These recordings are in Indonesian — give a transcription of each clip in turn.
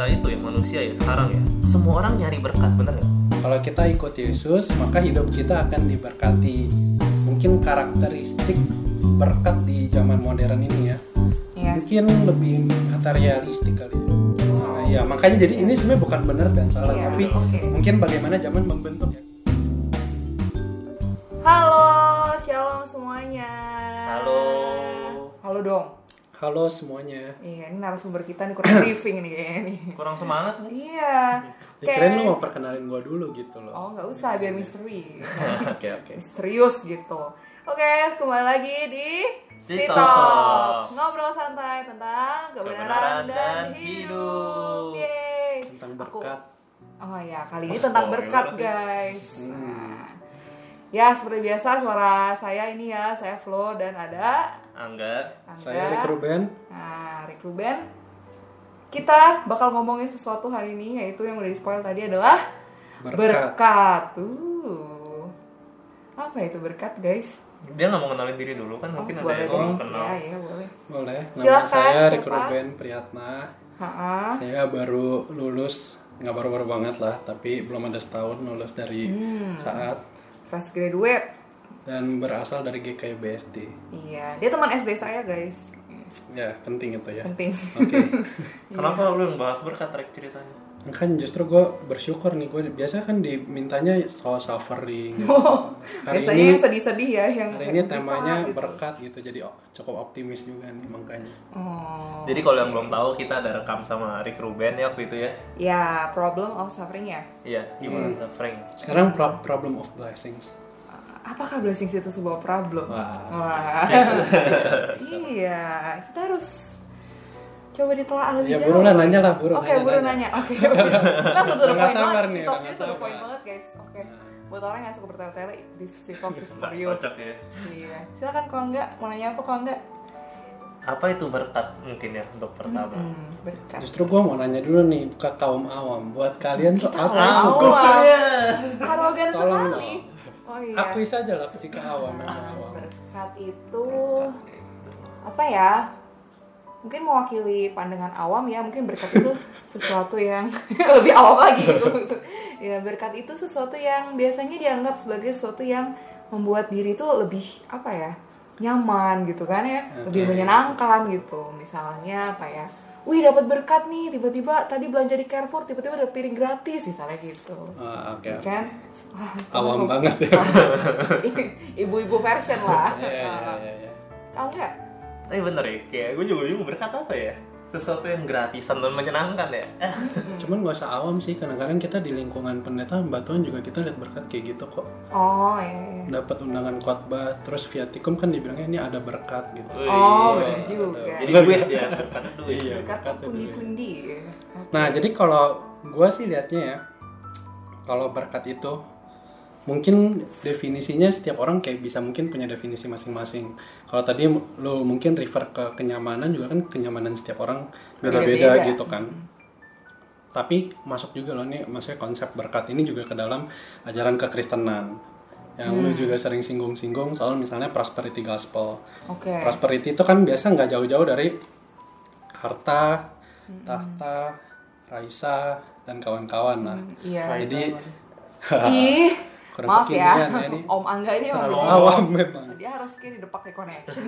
kita itu ya manusia ya sekarang ya semua orang nyari berkat bener nggak Kalau kita ikut Yesus, maka hidup kita akan diberkati. Mungkin karakteristik berkat di zaman modern ini ya, Iya. mungkin lebih kata realistik kali. Nah, ya makanya jadi ini sebenarnya bukan benar dan salah, Iya, tapi oke. mungkin bagaimana zaman membentuk Halo semuanya. Iya, ini narasumber kita nih kurang briefing nih kayaknya nih. kurang semangat nih Iya. Ya, kirain lu mau perkenalin gua dulu gitu loh. Oh, nggak usah biar misteri. Oke oke. Misterius gitu. Oke, kembali lagi di Si Talks. Talks. Ngobrol santai tentang kebenaran, Kebenaran dan, dan hidup. hidup. Yeay. Tentang Aku- berkat. Oh ya, kali ini Oh, tentang berkat sih. guys. Hmm. Nah, ya seperti biasa suara saya ini ya, saya Flo dan ada Angga Angga. Saya Rick Ruben. Nah, Rick Ruben. Kita bakal ngomongin sesuatu hari ini yaitu yang udah di spoil tadi adalah Berkat. berkat. Tuh. Apa itu berkat, guys? dia nggak mau kenalin diri dulu kan mungkin ada yang belum kenal Ya, ya, boleh. Boleh. Nama Silakan, saya Rick siapa? Ruben Priyatna. Ha-ha. Saya baru lulus, nggak baru-baru banget lah, tapi belum ada setahun lulus dari Hmm. saat Fresh graduate. Dan berasal dari GKI BSD. Iya, dia teman SD saya, guys. Ya, penting itu ya. Penting. Oke. kenapa lu yang bahas berkat Rek ceritanya kan justru gue bersyukur nih, gue biasa kan dimintanya soal suffering. Gitu. Hari Biasanya ini, yang sedih-sedih ya, yang hari ini temanya gitu. berkat gitu, jadi o- cukup optimis juga nih makanya. Oh. jadi kalau yang belum tahu kita ada rekam sama Rick Ruben ya waktu itu ya Ya, problem of suffering ya. iya human suffering Sekarang pro- problem of blessings. Apakah blessings itu sebuah problem? Wah. Wah. iya, kita harus coba ditelaah lebih Ya jauh. buruan nanya lah, buru Oke, nanya, buru nanya. Oke, oke. Langsung to the point banget. nih, Si udah Talks nggak ini to the point banget, guys. Oke. Buat orang yang suka bertele-tele, this is for you. cocok ya Iya. Silakan kalau enggak, mau nanya apa kalau enggak? apa itu berkat mungkin ya untuk pertama Hmm, berkat. Justru gue mau nanya dulu nih ke kaum awam, buat kalian tuh apa? Awam. Awam. Arogan sekali. Oh iya. Akui saja lah jika awam memang awam. Berkat itu apa ya? Mungkin mewakili pandangan awam ya, mungkin berkat itu sesuatu yang lebih awam lagi gitu. ya, berkat itu sesuatu yang biasanya dianggap sebagai sesuatu yang membuat diri itu lebih apa ya? nyaman gitu kan ya, lebih Oke. menyenangkan gitu. Misalnya apa ya? Wih dapat berkat nih, tiba-tiba tadi belanja di Carrefour, tiba-tiba ada piring gratis misalnya gitu. Ah, Oke, oke. Kan? Wah, awam banget ya. ibu-ibu version lah. Iya, iya, iya, iya. Kalau enggak? tapi bener ya kayak gue juga bingung berkat apa ya sesuatu yang gratisan dan menyenangkan ya Cuman gak usah awam sih, kadang-kadang kita di lingkungan pendeta batuan juga kita lihat berkat kayak gitu kok. Oh iya. iya. Dapat undangan khotbah, terus viatikum kan dibilangnya ini ada berkat gitu. Wih, Oh iya, benar juga. jadi duit ya berkat duit Iya, Berkat pundi-pundi. Nah, jadi kalau gue sih liatnya ya, kalau berkat itu mungkin definisinya setiap orang kayak bisa mungkin punya definisi masing-masing. Kalau tadi lo mungkin refer ke kenyamanan juga kan kenyamanan setiap orang beda-beda gitu kan. Tapi masuk juga loh nih, maksudnya konsep berkat ini juga ke dalam ajaran kekristenan. Yang lu juga sering singgung-singgung soal misalnya prosperity gospel. Oke. Prosperity itu kan biasa nggak jauh-jauh dari harta, tahta, raisa, dan kawan-kawan lah. Iya. Jadi Ih, kurang maaf ya. ya ini. Om Angga ini om awam memang. Dia harus kayak di depak connection.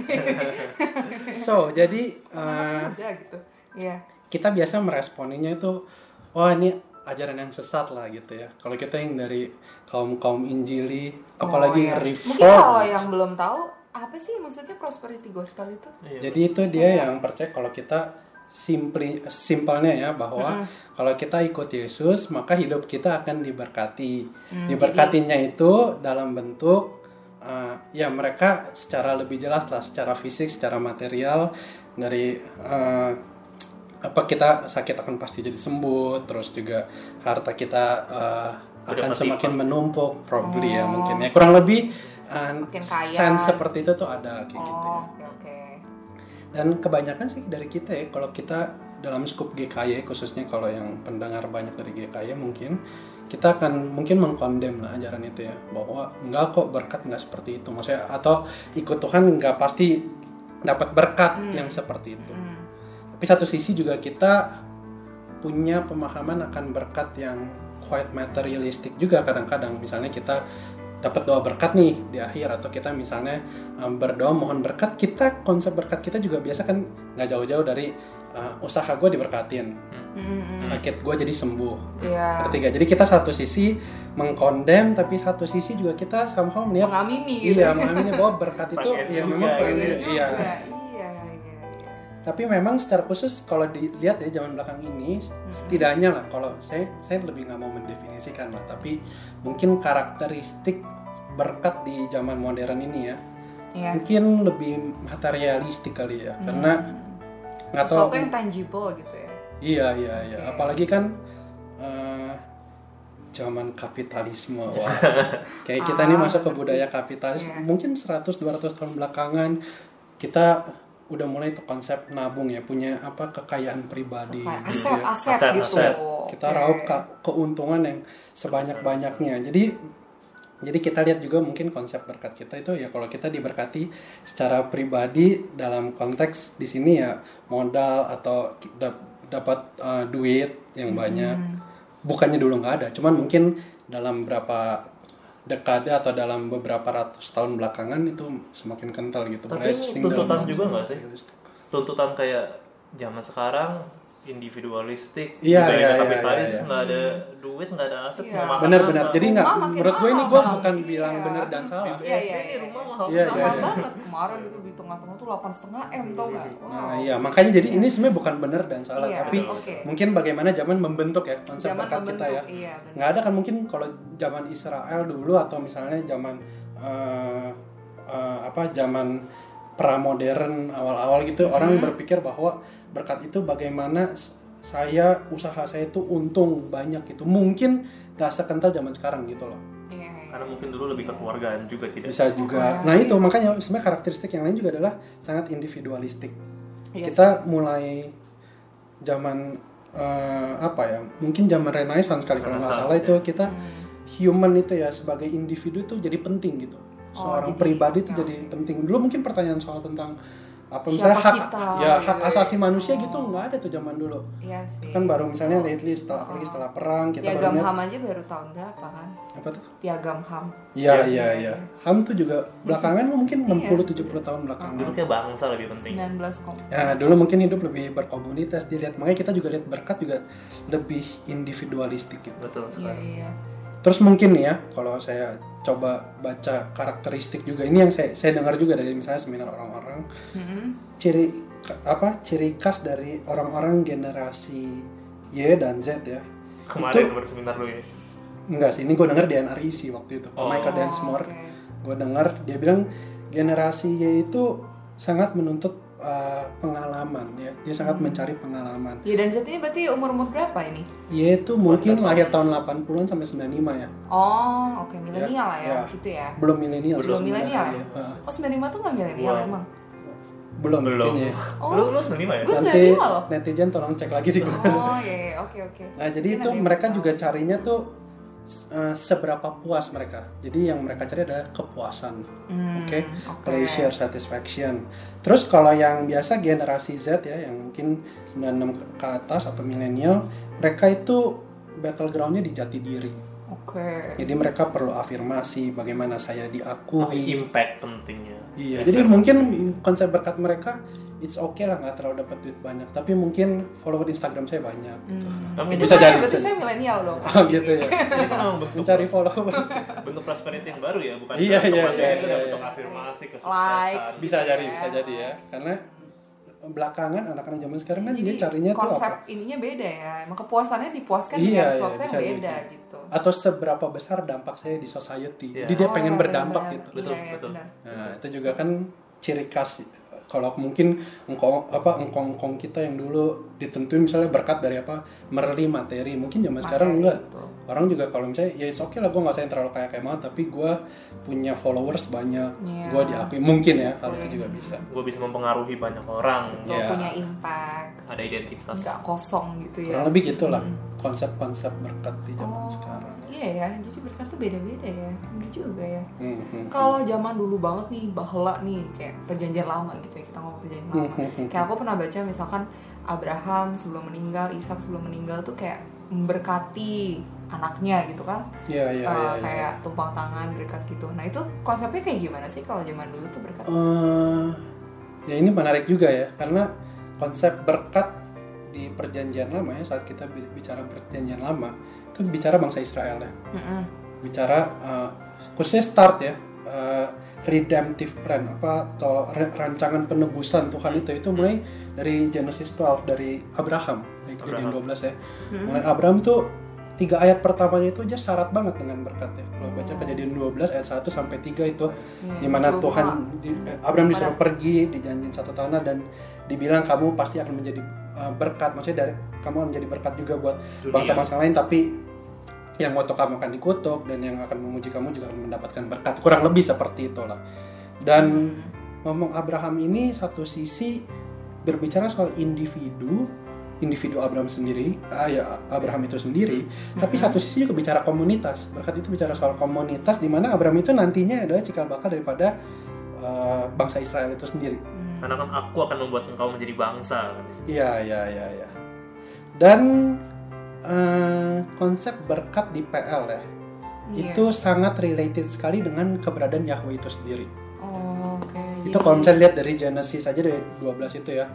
So, jadi eh, Udah gitu. Iya. kita biasa meresponinya itu, wah ini ajaran yang sesat lah gitu ya. Kalau kita yang dari kaum kaum injili, apalagi Oh, iya. reform. Mungkin kalau yang belum tahu apa sih maksudnya prosperity gospel itu? Jadi itu dia yang percaya kalau kita simply simpelnya ya bahwa kalau kita ikut Yesus maka hidup kita akan diberkati. Diberkatinya itu dalam bentuk uh, ya mereka secara lebih jelas lah secara fisik, secara material dari uh, apa kita sakit akan pasti jadi sembuh, terus juga harta kita uh, akan semakin menumpuk, probably ya mungkin ya kurang lebih uh, sense seperti itu tuh ada kayak gitu ya. Oh, oke oke. Dan kebanyakan sih dari kita ya, kalau kita dalam skup GKY, khususnya kalau yang pendengar banyak dari GKY mungkin, kita akan mungkin mengkondem lah ajaran itu ya, bahwa enggak kok berkat enggak seperti itu. Maksudnya, atau ikut Tuhan enggak pasti dapat berkat yang seperti itu. Hmm. Tapi satu sisi juga kita punya pemahaman akan berkat yang quite materialistic juga kadang-kadang misalnya kita dapat doa berkat nih di akhir atau kita misalnya um, berdoa mohon berkat kita konsep berkat kita juga biasa kan nggak jauh-jauh dari uh, usaha gue diberkatin Mm-mm. sakit gue jadi sembuh Iya. Ngerti nggak? Jadi kita satu sisi mengkondem tapi satu sisi juga kita somehow melihat Mengamini gitu. iya mengamini bahwa berkat itu ya memang pengen gitu. iya Iya, iya, iya, iya. Tapi memang secara khusus kalau dilihat ya zaman belakang ini setidaknya lah kalau saya saya lebih nggak mau mendefinisikan lah. Tapi mungkin karakteristik berkat di zaman modern ini ya Iya. mungkin lebih materialistik kali ya. Karena nggak tahu. Sesuatu yang tangible gitu ya. iya iya iya. Oke. apalagi kan eh, zaman kapitalisme. Wah. Kayak kita nih Ah, masuk ke budaya kapitalis Iya. mungkin 100-200 tahun belakangan kita udah mulai tuh konsep nabung ya punya apa kekayaan pribadi Kayak gitu aset, ya. aset, Aset, gitu. aset. kita Oke. raup ke- keuntungan yang sebanyak-banyaknya jadi jadi kita lihat juga mungkin konsep berkat kita itu ya kalau kita diberkati secara pribadi dalam konteks di sini ya modal atau dapat uh, duit yang banyak bukannya dulu nggak ada cuman mungkin dalam berapa dekade atau dalam beberapa ratus tahun belakangan itu semakin kental gitu Tapi ini tuntutan juga nggak sih? tuntutan kayak zaman sekarang individualistik, Iya, budaya iya, iya, kapitalis, iya, iya. nggak ada duit, nggak ada aset, Iya. mau makan benar-benar apa? jadi nggak menurut gue ini gue bukan Iya. bilang benar dan salah Iya, iya, iya. rumah mahal Iya, iya, iya. banget kemarin itu di tengah-tengah tuh 8 setengah m tau nggak? Wow. Nah, iya, makanya jadi ini sebenarnya bukan benar dan salah, Iya, tapi oke. mungkin bagaimana zaman membentuk ya konsep Zaman berkat kita ya. Iya. Nggak ada kan mungkin kalau zaman Israel dulu atau misalnya zaman eh, eh, apa zaman pramodern awal-awal gitu Hmm. orang berpikir bahwa berkat itu bagaimana saya usaha saya itu untung banyak gitu. Mungkin nggak sekental zaman sekarang gitu loh. Iya, iya. Karena mungkin dulu lebih kekeluargaan juga tidak. Bisa juga. Nah, itu makanya sebenarnya karakteristik yang lain juga adalah sangat individualistik. Iya kita mulai zaman eh, apa ya mungkin zaman renaissance kali kalau nggak salah itu ya. kita human itu ya sebagai individu itu jadi penting gitu seorang jadi- pribadi itu oke, jadi penting dulu mungkin pertanyaan soal tentang apa Siapa misalnya hak kita, ya hak ya. asasi manusia gitu nggak ada tuh zaman dulu Iya sih. kan baru misalnya lately setelah apalagi setelah perang kita baru Piagam lihat HAM aja baru tahun berapa kan? apa tuh Piagam HAM. iya iya iya ham tuh juga belakangan mungkin Iya. 60 70 tahun belakangan Dulu kayak bangsa lebih penting. 19 kom. Ya, dulu mungkin hidup lebih berkomunitas dilihat. Makanya kita juga lihat berkat juga lebih individualistik gitu. Betul Iya sekali. iya. Terus mungkin nih ya, kalau saya coba baca karakteristik juga ini yang saya saya dengar juga dari misalnya seminar orang-orang Mm-mm. ciri apa ciri khas dari orang-orang generasi Y dan Z ya. Kemarin berseminar lu ini. Enggak sih, ini gue denger di NRIC waktu itu, Pak Oh. Michael Densmore. oke. Gue dengar dia bilang generasi Y itu sangat menuntut uh, pengalaman ya. Dia sangat mencari pengalaman. Ya dan saat ini berarti umur-umur berapa ini? Y itu mungkin lahir tahun 80-an sampai 95 ya. Oh, oke milenial lah ya, ya. gitu ya. Belum milenial. Belum milenial ya? ya. Oh, 95 tuh nggak milenial Wow. emang? Belum, Belum. kayaknya. Oh. Lu lu 95 ya? Gue Nanti 95 loh. netizen tolong cek lagi di Google. Oh, iya, oke oke. Nah, jadi Mungkin itu mereka tahu. juga carinya tuh eh, seberapa puas mereka. Jadi yang mereka cari adalah kepuasan. Hmm, Oke, oke. pleasure, satisfaction. Terus kalau yang biasa generasi Z ya, yang mungkin 96 ke- ke atas atau milenial, mereka itu battlegroundnya di jati diri. Oke. Jadi mereka perlu afirmasi bagaimana saya diakui. Impact pentingnya. Iya, jadi mungkin konsep berkat mereka it's okay lah nggak terlalu dapat duit banyak, tapi mungkin follower Instagram saya banyak. Gitu. Tapi Itu Bisa jadi, berarti saya milenial dong. Oh gitu ya. bentuk Mencari followers. bentuk prosperity yang baru ya, bukan Iya, bentuk iya, iya, itu iya, bentuk iya. afirmasi Likes. kesuksesan. bisa jadi, bisa jadi ya. Karena belakangan anak-anak zaman sekarang kan dia carinya tuh konsep apa? ininya beda ya. Emang kepuasannya dipuaskan Iya, dengan iya, sesuatu yang bisa beda jadi. gitu. Atau seberapa besar dampak saya di society. Iya. Jadi dia Oh, pengen iya, berdampak benar. gitu. Betul, Iya, iya, betul. benar. Nah, itu juga kan ciri khas kalau mungkin engkong apa engkong-engkong kita yang dulu ditentuin misalnya berkat dari apa merli materi mungkin zaman sekarang Materi, enggak betul. orang juga kalau misalnya ya it's okay lah gue nggak sayang terlalu kaya kayak banget tapi gue punya followers banyak Iya. gue diakui mungkin ya hal itu juga bisa Gue bisa mempengaruhi banyak orang. Lo Iya. punya impact, Ada identitas. nggak kosong gitu ya. kurang lebih gitulah konsep-konsep berkat di zaman Oh, sekarang iya ya. Jadi berkat tuh beda-beda ya. Bener juga ya. Hmm, hmm. Kalau zaman dulu banget nih, bahla nih, kayak perjanjian lama gitu ya, kita ngomong perjanjian lama. Hmm, Kayak aku pernah baca misalkan Abraham sebelum meninggal, Ishak sebelum meninggal tuh kayak memberkati anaknya gitu kan Iya iya Uh, iya. kayak tumpang tangan berkat gitu nah itu konsepnya kayak gimana sih kalau zaman dulu tuh berkat Eh, ya ini menarik juga ya karena konsep berkat di perjanjian lama ya saat kita bi- bicara perjanjian lama itu bicara bangsa Israel ya. Mm-mm. bicara eh, khususnya start ya eh, redemptive plan apa atau re- rancangan penebusan Tuhan itu itu mulai dari Genesis 12 dari Abraham. Dari kejadian 12 ya. Mulai Abraham tuh tiga ayat pertamanya itu aja syarat banget dengan berkat ya. Kalau baca kejadian 12 ayat 1 sampai 3 itu Iya, di mana Tuhan di- eh, Abraham disuruh pergi dijanjin satu tanah dan dibilang kamu pasti akan menjadi uh, berkat. Maksudnya dari kamu akan menjadi berkat juga buat bangsa-bangsa lain tapi yang waktu kamu akan dikutuk dan yang akan memuji kamu juga akan mendapatkan berkat. Kurang lebih seperti itulah. Dan ngomong Abraham ini satu sisi berbicara soal individu individu Abraham sendiri ah, ya Abraham itu sendiri tapi satu sisi juga bicara komunitas berkat itu bicara soal komunitas di mana Abraham itu nantinya adalah cikal bakal daripada uh, bangsa Israel itu sendiri Karena kan aku akan membuat engkau menjadi bangsa. kan. Iya, iya, iya, iya. Dan eh, konsep berkat di PL ya, Iya. itu sangat related sekali dengan keberadaan Yahweh itu sendiri. oh, oke Itu kalau misalnya lihat dari Genesis aja dari 12 itu ya.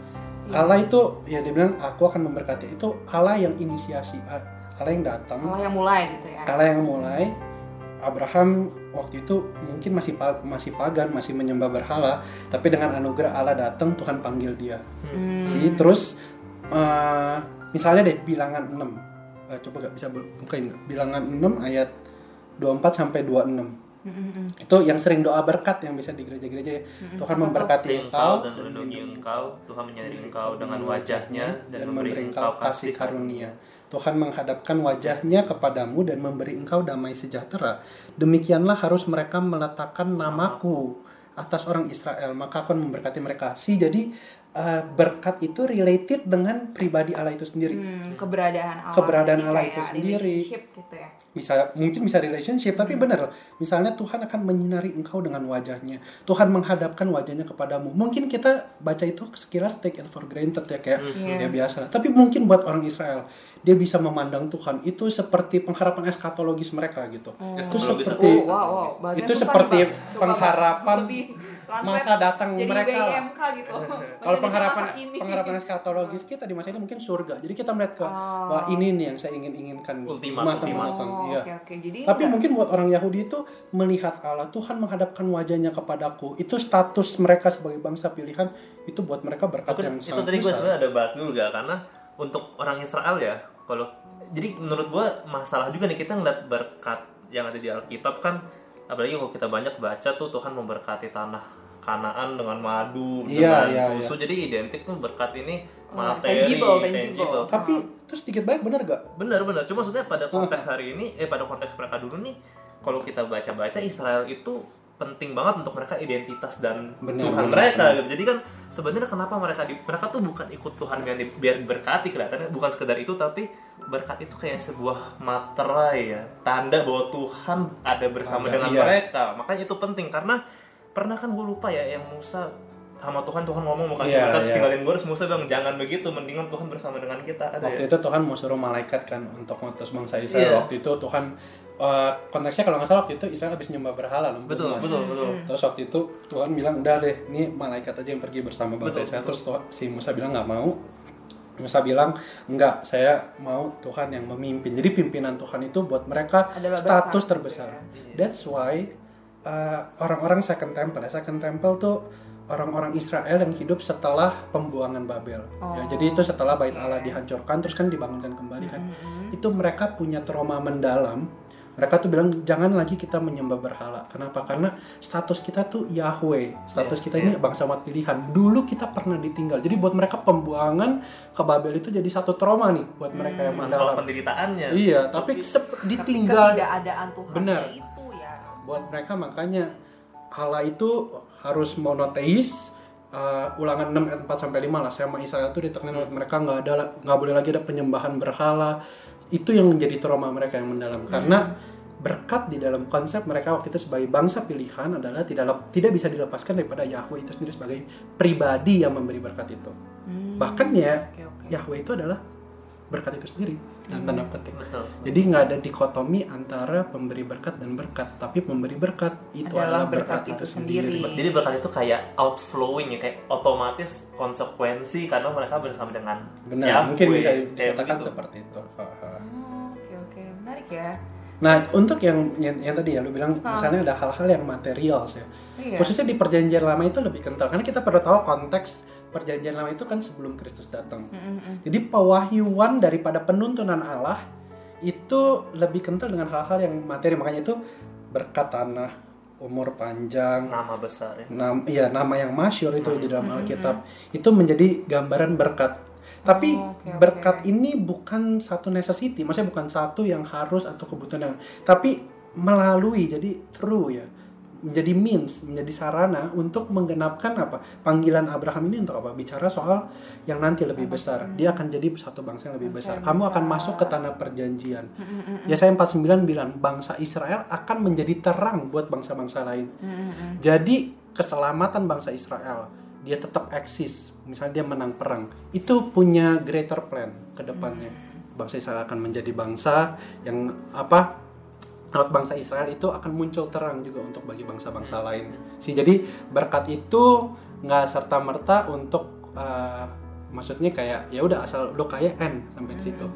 Allah itu ya dia bilang aku akan memberkati. Itu Allah yang inisiasi, Allah yang datang, Allah yang mulai gitu ya Allah yang mulai. Abraham waktu itu mungkin masih masih pagan, masih menyembah berhala, tapi dengan anugerah Allah datang, Tuhan panggil dia. Hmm. sih terus eh, misalnya deh bilangan 6 Eh, coba gak bisa bu- bukain bilangan 6 ayat 24 sampai 26 Mm-mm. itu yang sering doa berkat yang bisa di gereja-gereja ya. Tuhan memberkati engkau engkau dan melindungi engkau, Tuhan menyadari engkau dengan wajahnya dan memberi engkau kasih karunia. Tuhan menghadapkan wajahnya kepadamu dan memberi engkau damai sejahtera. Demikianlah harus mereka meletakkan namaku atas orang Israel, maka aku akan memberkati mereka. Si jadi eh, berkat itu related dengan pribadi Allah itu sendiri. Hmm, keberadaan Allah Keberadaan Allah itu sendiri. relationship gitu ya bisa mungkin bisa relationship tapi benar misalnya Tuhan akan menyinari engkau dengan wajahnya Tuhan menghadapkan wajahnya kepadamu mungkin kita baca itu sekilas take it for granted ya kayak Iya. ya biasa tapi mungkin buat orang Israel dia bisa memandang Tuhan itu seperti pengharapan eskatologis mereka gitu itu Eskatologis. seperti oh, wow, wow. Bahasanya itu susah seperti. Coba, pengharapan Lebih masa datang jadi mereka lah. BIMK gitu. Kalau pengharapan pengharapan eskatologis kita di masa ini mungkin surga. Jadi kita melihat ke Oh. wah ini nih yang saya ingin inginkan Ultima, masa ultima. mendatang. Oh, iya. oke oke. Jadi tapi mungkin buat orang Yahudi itu melihat Allah, Tuhan menghadapkan wajahnya kepadaku. Itu status mereka sebagai bangsa pilihan itu buat mereka berkat Mungkin yang itu sangat tadi gue sebenarnya ada bahas dulu gak karena untuk orang Israel ya kalau jadi menurut gue masalah juga nih kita ngeliat berkat yang ada di Alkitab kan apalagi kalau kita banyak baca tuh Tuhan memberkati tanah Kanaan dengan madu Iya, dengan iya, susu. jadi identik tuh berkat ini Oh, materi tangible, tangible. Tapi itu sedikit baik bener gak? benar benar. Cuma maksudnya pada konteks hari ini eh pada konteks mereka dulu nih kalau kita baca-baca Israel itu penting banget untuk mereka identitas dan Benar, Tuhan benar, mereka gitu. Jadi kan sebenarnya kenapa mereka di, mereka tuh bukan ikut Tuhan yang di- biar berkati kelihatannya bukan sekedar itu tapi berkat itu kayak sebuah materai ya tanda bahwa Tuhan ada bersama Ada, dengan iya. mereka makanya itu penting karena pernah kan gue lupa ya yang Musa sama Tuhan Tuhan ngomong mau kasih Iya, berkat iya. tinggalin gue terus Musa bilang jangan begitu mendingan Tuhan bersama dengan kita ada Waktu ya itu Tuhan mau suruh malaikat kan untuk ngutus bangsa. Israel. Waktu itu Tuhan eh, konteksnya kalau nggak salah waktu itu Israel habis nyembah berhala loh. betul Mas. betul betul Terus waktu itu Tuhan bilang udah deh, ini malaikat aja yang pergi bersama bangsa Betul, Israel. Terus Tuhan- si Musa bilang nggak mau. Musa bilang enggak, saya mau Tuhan yang memimpin. Jadi pimpinan Tuhan itu buat mereka Adalah status berkat, terbesar. That's why uh, orang-orang Second Temple, ya Second Temple tuh orang-orang Israel yang hidup setelah pembuangan Babel. Ya, jadi itu setelah bait Allah dihancurkan terus kan dibangunkan kembali kan. Itu mereka punya trauma mendalam. Mereka tuh bilang jangan lagi kita menyembah berhala. Kenapa? Karena status kita tuh Yahweh. Status kita ini bangsa umat pilihan. Dulu kita pernah ditinggal. Jadi buat mereka pembuangan ke Babel itu jadi satu trauma nih buat mereka yang mendalam. penderitaannya Iya, tapi sep- ditinggal ketidakadaan Tuhan Benar. itu ya buat mereka makanya Allah itu harus monoteis uh, ulangan 6 ayat 4 sampai 5 lah sama Israel itu ditekenin buat mereka nggak ada nggak boleh lagi ada penyembahan berhala itu yang menjadi trauma mereka yang mendalam karena berkat di dalam konsep mereka waktu itu sebagai bangsa pilihan adalah tidak lep- tidak bisa dilepaskan daripada Yahweh itu sendiri sebagai pribadi yang memberi berkat itu bahkan ya oke oke Yahweh itu adalah berkat itu sendiri dalam tanda petik. betul Jadi nggak ada dikotomi antara pemberi berkat dan berkat, tapi pemberi berkat itu Adalah adalah, berkat, berkat itu itu sendiri. sendiri. jadi berkat itu kayak outflowing ya kayak otomatis konsekuensi karena mereka bersama dengan Benar, Yahweh. mungkin bisa dikatakan begitu. seperti itu. Ya. Nah, untuk yang, yang yang tadi ya lu bilang misalnya ada hal-hal yang material ya. Iya. Khususnya di perjanjian lama itu lebih kental karena kita perlu tahu konteks perjanjian lama itu kan sebelum Kristus datang. Jadi pewahyuan daripada penuntunan Allah itu lebih kental dengan hal-hal yang materi makanya itu berkat tanah, umur panjang, nama besar ya nam iya nama yang masyur itu di dalam Alkitab itu menjadi gambaran berkat. Tapi Oh, oke. berkat ini bukan satu necessity, maksudnya bukan satu yang harus atau kebutuhan yang, tapi melalui jadi true ya, menjadi means, menjadi sarana untuk menggenapkan apa panggilan Abraham ini untuk apa? Bicara soal yang nanti lebih besar. Dia akan jadi satu bangsa yang lebih besar. Kamu akan masuk ke tanah perjanjian. Yesaya 49 bilang bangsa Israel akan menjadi terang buat bangsa-bangsa lain. Jadi keselamatan bangsa Israel dia tetap eksis. Misalnya dia menang perang, itu punya greater plan ke depannya. Bangsa Israel akan menjadi bangsa yang apa? Lewat bangsa Israel itu akan muncul terang juga untuk bagi bangsa-bangsa lain. Sih jadi berkat itu nggak serta merta untuk eh, maksudnya kayak ya udah asal lo kaya end sampai di situ.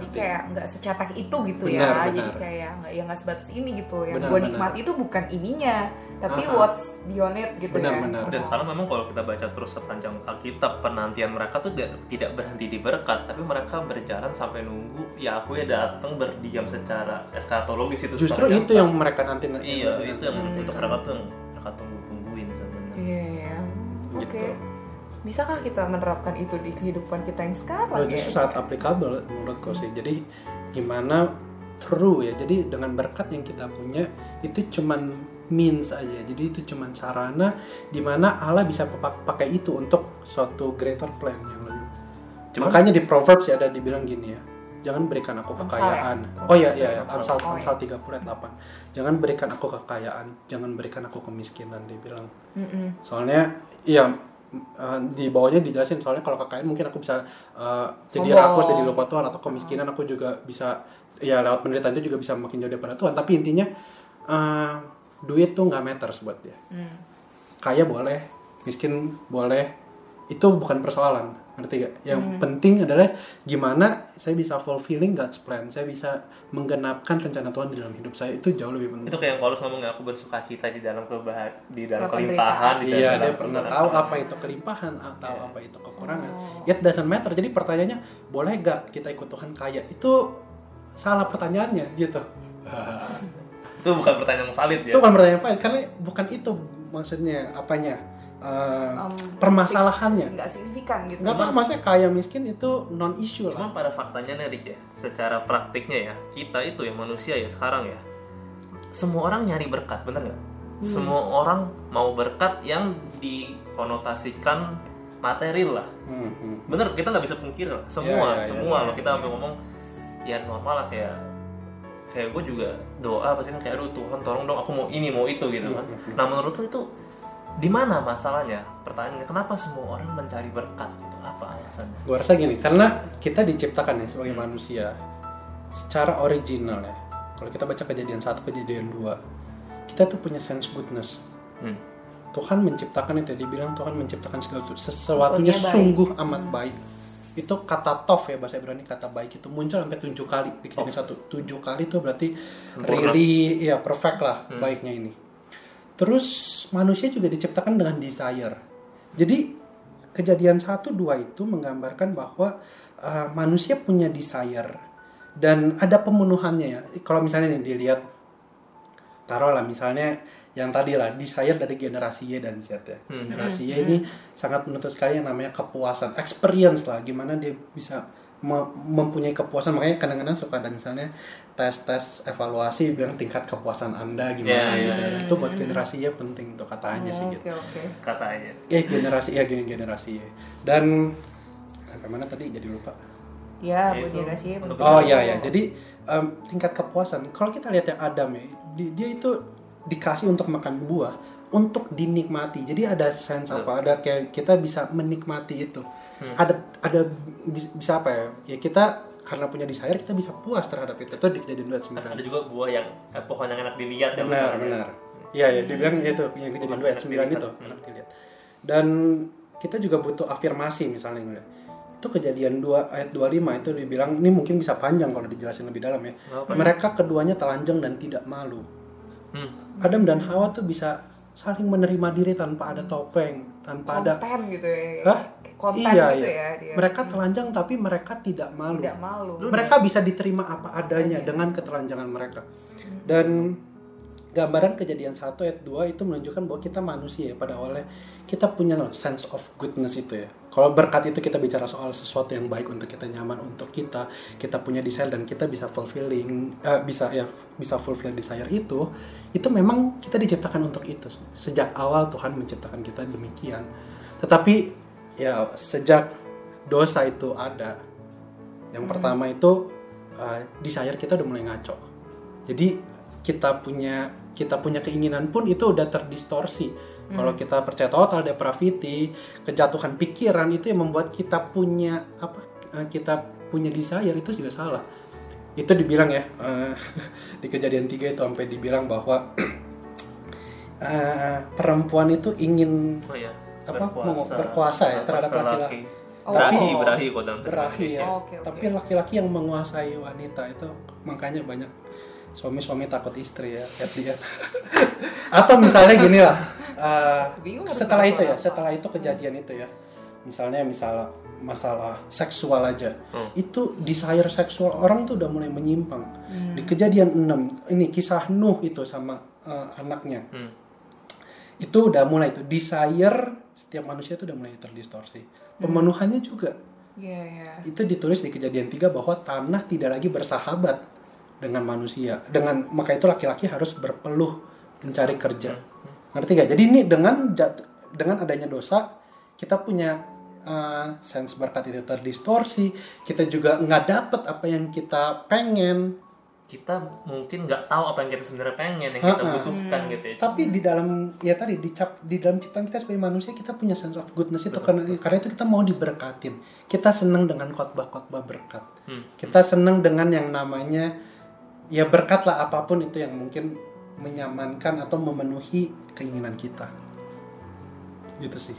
Jadi kayak nggak secetak itu gitu Benar, ya. Jadi benar. kayak nggak ya nggak sebatas ini gitu. Yang Benar, gue benar. nikmati itu bukan ininya, tapi Aha. what's beyond it gitu Benar, ya. benar. dan karena memang kalau kita baca terus sepanjang Alkitab penantian mereka tuh tidak, tidak berhenti di berkat tapi mereka berjalan sampai nunggu Yahweh datang berdiam secara eskatologis itu Justru itu yang mereka nanti iya itu yang Hmm. untuk mereka tuh yang mereka tunggu tungguin sebenarnya Iya, iya. Oke. Gitu. Bisakah kita menerapkan itu di kehidupan kita yang sekarang Oh, ya? justru sangat applicable menurutku sih. Jadi gimana true ya. Jadi dengan berkat yang kita punya itu cuman means aja. Jadi itu cuman sarana di mana Allah bisa pak- pakai itu untuk suatu greater plan yang lebih. Cuman- Makanya di Proverbs ya ada dibilang gini ya. Jangan berikan aku Amsal kekayaan. ya? Oh iya iya, Amsal. Amsal Oh, Amsal 30 ayat 8. Jangan berikan aku kekayaan, jangan berikan aku kemiskinan dia bilang. Mm-mm. Soalnya iya eh, di bawahnya dijelasin. Soalnya kalau kekayaan mungkin aku bisa eh, jadi rakus jadi lupa Tuhan atau kemiskinan aku juga bisa ya lewat penderitaan itu juga bisa makin jauh daripada Tuhan tapi intinya eh, duit tuh nggak matters buat dia. Hmm. kaya boleh miskin boleh itu bukan persoalan ngerti gak? Yang Hmm. penting adalah gimana saya bisa fulfilling God's plan saya bisa menggenapkan rencana Tuhan di dalam hidup saya itu jauh lebih penting itu kayak yang Paulus ngomong aku bersuka cita di dalam kebah di dalam Kelimpahan. kelimpahan di Iya, dalam dia pernah tahu apa itu kelimpahan atau Iya. apa itu kekurangan. It doesn't matter. Jadi pertanyaannya, boleh gak kita ikut Tuhan kaya? Itu salah pertanyaannya gitu. itu bukan pertanyaan yang valid ya Itu bukan pertanyaan valid karena bukan itu maksudnya apanya eh, Um, permasalahannya. Nggak signifikan gitu. Nggak apa maksudnya kaya miskin itu non issue lah. Cuma pada faktanya nih Rick ya, secara praktiknya ya, kita itu ya manusia ya sekarang ya, semua orang nyari berkat, bener nggak? Semua orang mau berkat yang dikonotasikan material lah, Hmm, hmm. bener kita nggak bisa pungkir lah, semua, Ya, ya, ya, semua ya. loh kita sampai ngomong ya normal lah kayak kayak gue juga doa pasti kan kayak aduh Tuhan tolong dong aku mau ini mau itu gitu kan. Nah menurut lu itu di mana masalahnya? Pertanyaannya kenapa semua orang mencari berkat gitu? Apa alasannya? Gue rasa gini, karena kita diciptakan ya sebagai manusia secara original ya. Kalau kita baca kejadian satu, kejadian dua, kita tuh punya sense goodness. Hmm. Tuhan menciptakan itu, dibilang Tuhan menciptakan segala sesuatu sesuatunya sungguh amat baik. Itu kata tof ya bahasa Ibrani kata baik itu muncul sampai tujuh kali di kejadian satu. Tujuh kali itu berarti Sempurna. really ya perfect lah baiknya ini. Terus manusia juga diciptakan dengan desire. Jadi kejadian satu dua itu menggambarkan bahwa uh, manusia punya desire dan ada pemenuhannya ya. Kalau misalnya nih dilihat taruhlah misalnya yang tadi lah desire dari generasi Y dan Z ya. Generasi Y ini sangat menuntut sekali yang namanya kepuasan, experience lah gimana dia bisa mempunyai kepuasan makanya kadang-kadang suka ada misalnya tes-tes evaluasi bilang tingkat kepuasan Anda gimana Ya, ya, gitu. ya. Itu buat generasi Y penting tuh katanya sih gitu. Oke oke. katanya Ya generasi ya gen- generasi Y. Dan sampai mana tadi jadi lupa. Ya, Ya, buat generasi ya. untuk Oh iya ya, jadi em, tingkat kepuasan. Kalau kita lihat yang Adam ya, di- dia itu dikasih untuk makan buah untuk dinikmati. Jadi ada sense apa? Ada kayak kita bisa menikmati itu. Ada ada bis- bisa apa ya? Ya kita karena punya desire kita bisa puas terhadap itu. Itu di kejadian dua ayat sembilan. Ada juga buah yang eh, pohon yang enak dilihat ya benar benar iya ya dibilang itu yang kejadian dua ayat sembilan itu enak dilihat. Dan kita juga butuh afirmasi misalnya ngeliat itu kejadian 2 ayat 25 itu dibilang ini mungkin bisa panjang kalau dijelasin lebih dalam ya. Apa? mereka keduanya telanjang dan tidak malu. Hmm. Adam dan Hawa tuh bisa saling menerima diri tanpa ada topeng tanpa ada konten gitu ya. Hah? Konten iya, gitu iya. ya dia. Mereka telanjang tapi mereka tidak malu. Tidak malu. Mereka bisa diterima apa adanya dengan ketelanjangan mereka. Dan gambaran kejadian 1 ayat 2 itu menunjukkan bahwa kita manusia ya pada awalnya kita punya sense of goodness itu ya. Kalau berkat itu kita bicara soal sesuatu yang baik untuk kita nyaman untuk kita kita punya desire dan kita bisa fulfilling eh, bisa ya bisa fulfill desire itu itu memang kita diciptakan untuk itu. Sejak awal Tuhan menciptakan kita demikian. Tetapi ya sejak dosa itu ada yang pertama itu uh, desire kita udah mulai ngaco. Jadi kita punya kita punya keinginan pun itu udah terdistorsi. Kalau kita percaya total depravity, kejatuhan pikiran itu yang membuat kita punya apa uh, kita punya desire itu juga salah. Itu dibilang ya uh, di kejadian tiga itu sampai dibilang bahwa uh, perempuan itu ingin oh ya Apa? Mau berkuasa ya terhadap laki-laki. Oh. berahi Oh. berahi kok dalam berahi ya. Oh, oke, oke. Tapi laki-laki yang menguasai wanita itu makanya banyak suami-suami takut istri ya, lihat dia. Atau misalnya gini lah, uh, setelah itu ya, setelah itu kejadian itu ya, misalnya misalnya masalah seksual aja, Hmm. itu desire seksual orang tuh udah mulai menyimpang. Hmm. Di kejadian 6 ini kisah Nuh itu sama uh, anaknya, Hmm. itu udah mulai tuh desire setiap manusia itu udah mulai terdistorsi. Pemenuhannya juga. Iya, iya. itu ditulis di kejadian 3 bahwa tanah tidak lagi bersahabat dengan manusia. Dengan maka itu laki-laki harus berpeluh mencari kerja. Ngerti gak jadi ini dengan dengan adanya dosa kita punya uh, sense berkat itu terdistorsi. Kita juga nggak dapet apa yang kita pengen kita mungkin nggak tahu apa yang kita sebenarnya pengen yang kita butuhkan gitu ya. Tapi di dalam ya tadi di, cap- di dalam ciptaan kita sebagai manusia kita punya sense of goodness itu. Karena karena itu kita mau diberkatin. Kita senang dengan khotbah-khotbah berkat. Hmm. kita senang dengan yang namanya ya berkat lah apa pun itu yang mungkin menyamankan atau memenuhi keinginan kita. Gitu sih.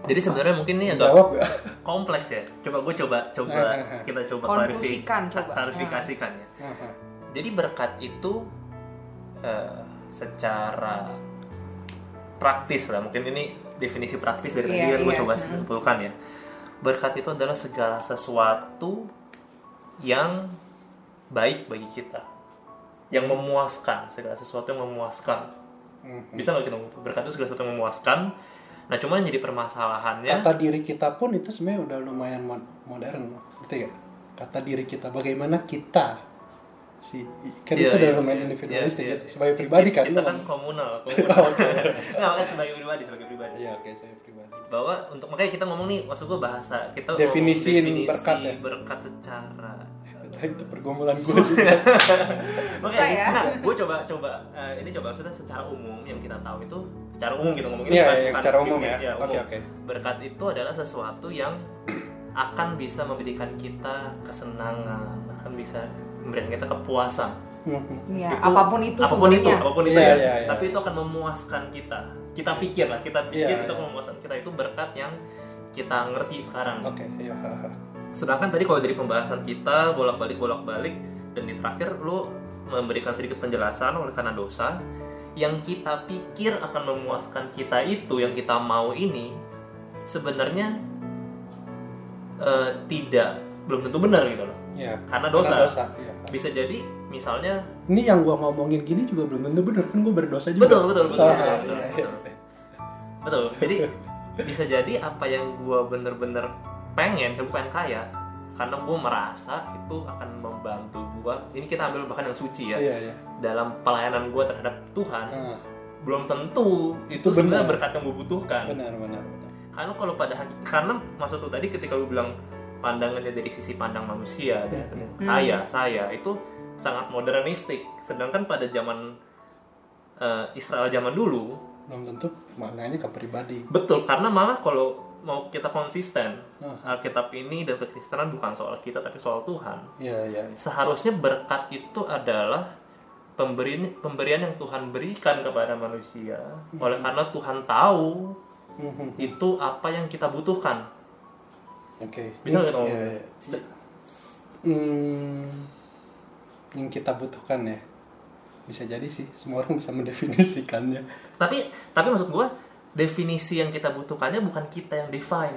Jadi sebenarnya mungkin ini agak jawab gak? kompleks ya. Coba gue coba coba kita coba klarifi- Konklusikan, coba. klarifikasikan ya jadi berkat itu eh, secara praktis lah mungkin ini definisi praktis dari tadi Iya, kan gue iya. coba Hmm. simpulkan ya berkat itu adalah segala sesuatu yang baik bagi kita yang memuaskan segala sesuatu yang memuaskan Mhm. bisa nggak kita ngomong berkat itu segala sesuatu yang memuaskan nah cuman yang jadi permasalahannya kata diri kita pun itu sebenarnya udah lumayan mod- modern ngerti gak? kata diri kita bagaimana kita si kan Iya, itu iya, lumayan iya, individualistik iya, ya. iya. sebagai pribadi kan kita kan komunal komunal nggak makanya sebagai pribadi sebagai pribadi iya oke saya pribadi bahwa untuk makanya kita ngomong nih maksud gue bahasa kita definisi berkat ya? berkat secara Nah, itu pergumulan gue juga makanya ya? nah, gue coba coba eh, ini coba maksudnya secara umum yang kita tahu itu secara umum kita ngomong ini Iya, bukan- bukan secara umum definisi, ya. Oke, oke. berkat itu adalah sesuatu yang akan bisa memberikan kita kesenangan akan bisa memberikan kita kepuasan Mhm. Iya, Itu- apa pun itu apa pun itu apa pun itu Iya, ya iya, iya. tapi itu akan memuaskan kita kita pikir lah kita pikir Iya, itu iya. akan memuaskan kita itu berkat yang kita ngerti sekarang oke iya haha. sedangkan tadi kalau dari pembahasan kita bolak balik bolak balik dan di terakhir lu memberikan sedikit penjelasan oleh karena dosa yang kita pikir akan memuaskan kita itu yang kita mau ini sebenarnya eh, tidak belum tentu benar gitu loh Iya. Karena dosa. iya. Bisa jadi misalnya ini yang gua ngomongin gini juga belum tentu bener kan gue berdosa juga betul betul betul, Ah, betul, iya, betul, iya. betul. Betul. Jadi bisa jadi apa yang gua bener-bener pengen, saya pengen kaya, karena gua merasa itu akan membantu gua. Ini kita ambil bahkan yang suci ya, iya iya dalam pelayanan gua terhadap Tuhan. Ah, Belum tentu itu, Itu sebenarnya benar. berkat yang gue butuhkan. benar benar benar Karena kalau pada karena maksud lu tadi ketika lu bilang pandangannya dari sisi pandang manusia, dan saya, saya itu sangat modernistik. Sedangkan pada zaman eh, Israel zaman dulu belum tentu maknanya ke pribadi Betul, karena malah kalau mau kita konsisten Hmm. Alkitab ini dan kekristenan bukan soal kita tapi soal Tuhan Iya, iya. seharusnya berkat itu adalah pemberian pemberian yang Tuhan berikan kepada manusia oleh karena Tuhan tahu Mhm. itu apa yang kita butuhkan Oke. Bisa nggak ngomong? Iya, iya. Hmm, yang kita butuhkan ya. Bisa jadi sih, semua orang bisa mendefinisikannya. tapi tapi maksud gua definisi yang kita butuhkannya bukan kita yang define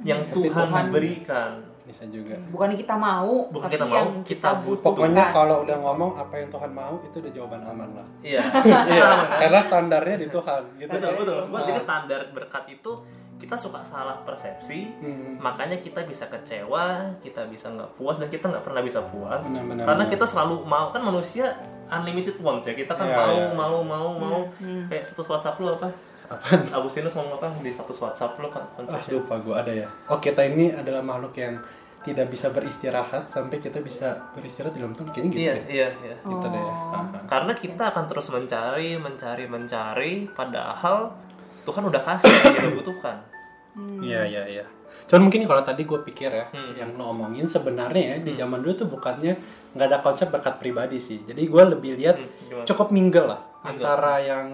yang Tapi Tuhan, Tuhan. berikan Bisa juga. bukan yang kita mau Bukan tapi kita mau, yang kita kita butuh. butuhkan Pokoknya kalau udah ngomong apa yang Tuhan mau itu udah jawaban aman lah. iya Iya, karena standarnya di Tuhan gitu. betul betul maksud gua jadi standar berkat itu kita suka salah persepsi Hmm. makanya kita bisa kecewa kita bisa nggak puas dan kita nggak pernah bisa puas Benar, benar, karena benar. kita selalu mau kan manusia unlimited wants ya kita kan Iya, mau, iya. mau mau mau Hmm, kayak status WhatsApp lu apa Agustinus ngomong apa di status WhatsApp lu kan Ah, lupa gua ada ya. Oh, kita ini adalah makhluk yang tidak bisa beristirahat sampai kita bisa beristirahat di dalam Tuhan. Kayaknya gitu iya deh. iya iya Gitu deh. Oh. Ah. karena kita akan terus mencari mencari mencari padahal Tuhan udah kasih yang kita butuhkan Iya iya iya. Cuman mungkin kalau tadi gue pikir ya, Hmm. yang lo omongin sebenarnya ya di zaman dulu tuh bukannya nggak ada konsep berkat pribadi sih. Jadi gue lebih lihat Hmm, cukup mingle lah Mingle. antara yang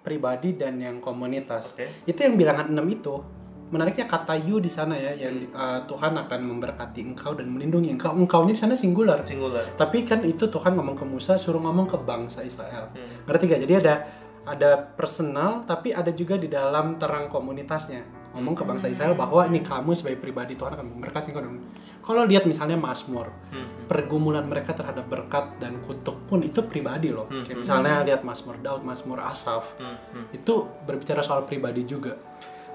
pribadi dan yang komunitas. Oke. Itu yang bilangan 6 itu. Menariknya kata you di sana ya, yang uh, Tuhan akan memberkati engkau dan melindungi engkau. Engkaunya di sana singular. singular Tapi kan itu Tuhan ngomong ke Musa suruh ngomong ke bangsa Israel. Hmm. Ngerti gak? Jadi ada ada personal tapi ada juga di dalam terang komunitasnya. Ngomong ke bangsa Israel bahwa ini kamu sebagai pribadi Tuhan akan memberkati dan- Kalau lihat misalnya Mazmur, Hmm. pergumulan mereka terhadap berkat dan kutuk pun itu pribadi loh. Kayak misalnya lihat Mazmur Daud, Mazmur Asaf. Hmm, hmm. Itu berbicara soal pribadi juga.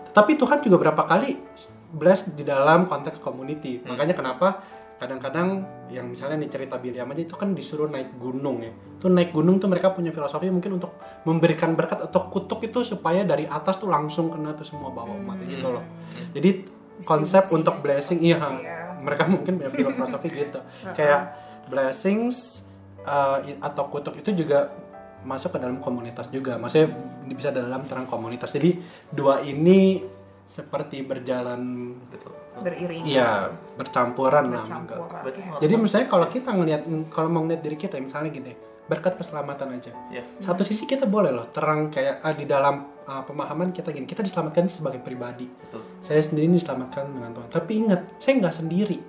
Tetapi Tuhan juga berapa kali bless di dalam konteks community. Makanya kenapa kadang-kadang yang misalnya nih cerita Biliam aja itu kan disuruh naik gunung ya. Itu naik gunung tuh mereka punya filosofi mungkin untuk memberikan berkat atau kutuk itu supaya dari atas tuh langsung kena tuh semua bawah umat gitu loh. Jadi konsep Distribusi untuk blessing iya Iya. mereka mungkin punya filosofi gitu. Kayak blessings uh, atau kutuk itu juga masuk ke dalam komunitas juga. Maksudnya bisa dalam terang komunitas. Jadi dua ini seperti berjalan betul beriringan Iya, bercampuran lah. bercampuran berarti ya. Jadi misalnya kalau kita ngelihat kalau mau ngeliat diri kita misalnya gini, berkat keselamatan aja. ya Satu sisi kita boleh loh terang kayak ah, di dalam ah, pemahaman kita gini, kita diselamatkan sebagai pribadi. betul Saya sendiri diselamatkan dengan Tuhan. Tapi ingat, saya nggak sendiri.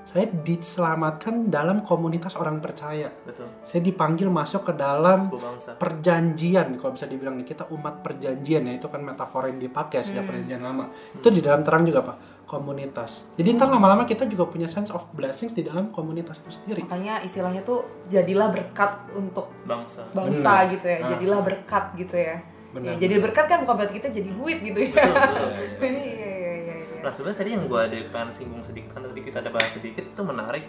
Saya diselamatkan dalam komunitas orang percaya. betul Saya dipanggil masuk ke dalam perjanjian kalau bisa dibilang nih kita umat perjanjian ya itu kan metafora yang dipakai sejak perjanjian lama itu di dalam terang juga pak komunitas. Jadi ntar lama-lama kita juga punya sense of blessings di dalam komunitas itu sendiri. Makanya istilahnya tuh jadilah berkat untuk bangsa. bangsa Benar. gitu ya. Ah. jadilah berkat gitu ya. Benar, Ya, jadi berkat kan bukan berarti kita jadi duit gitu ya. Betul betul. Iya iya iya iya Nah sebenarnya tadi yang gue ada pengen singgung sedikit kan tadi kita ada bahas sedikit itu menarik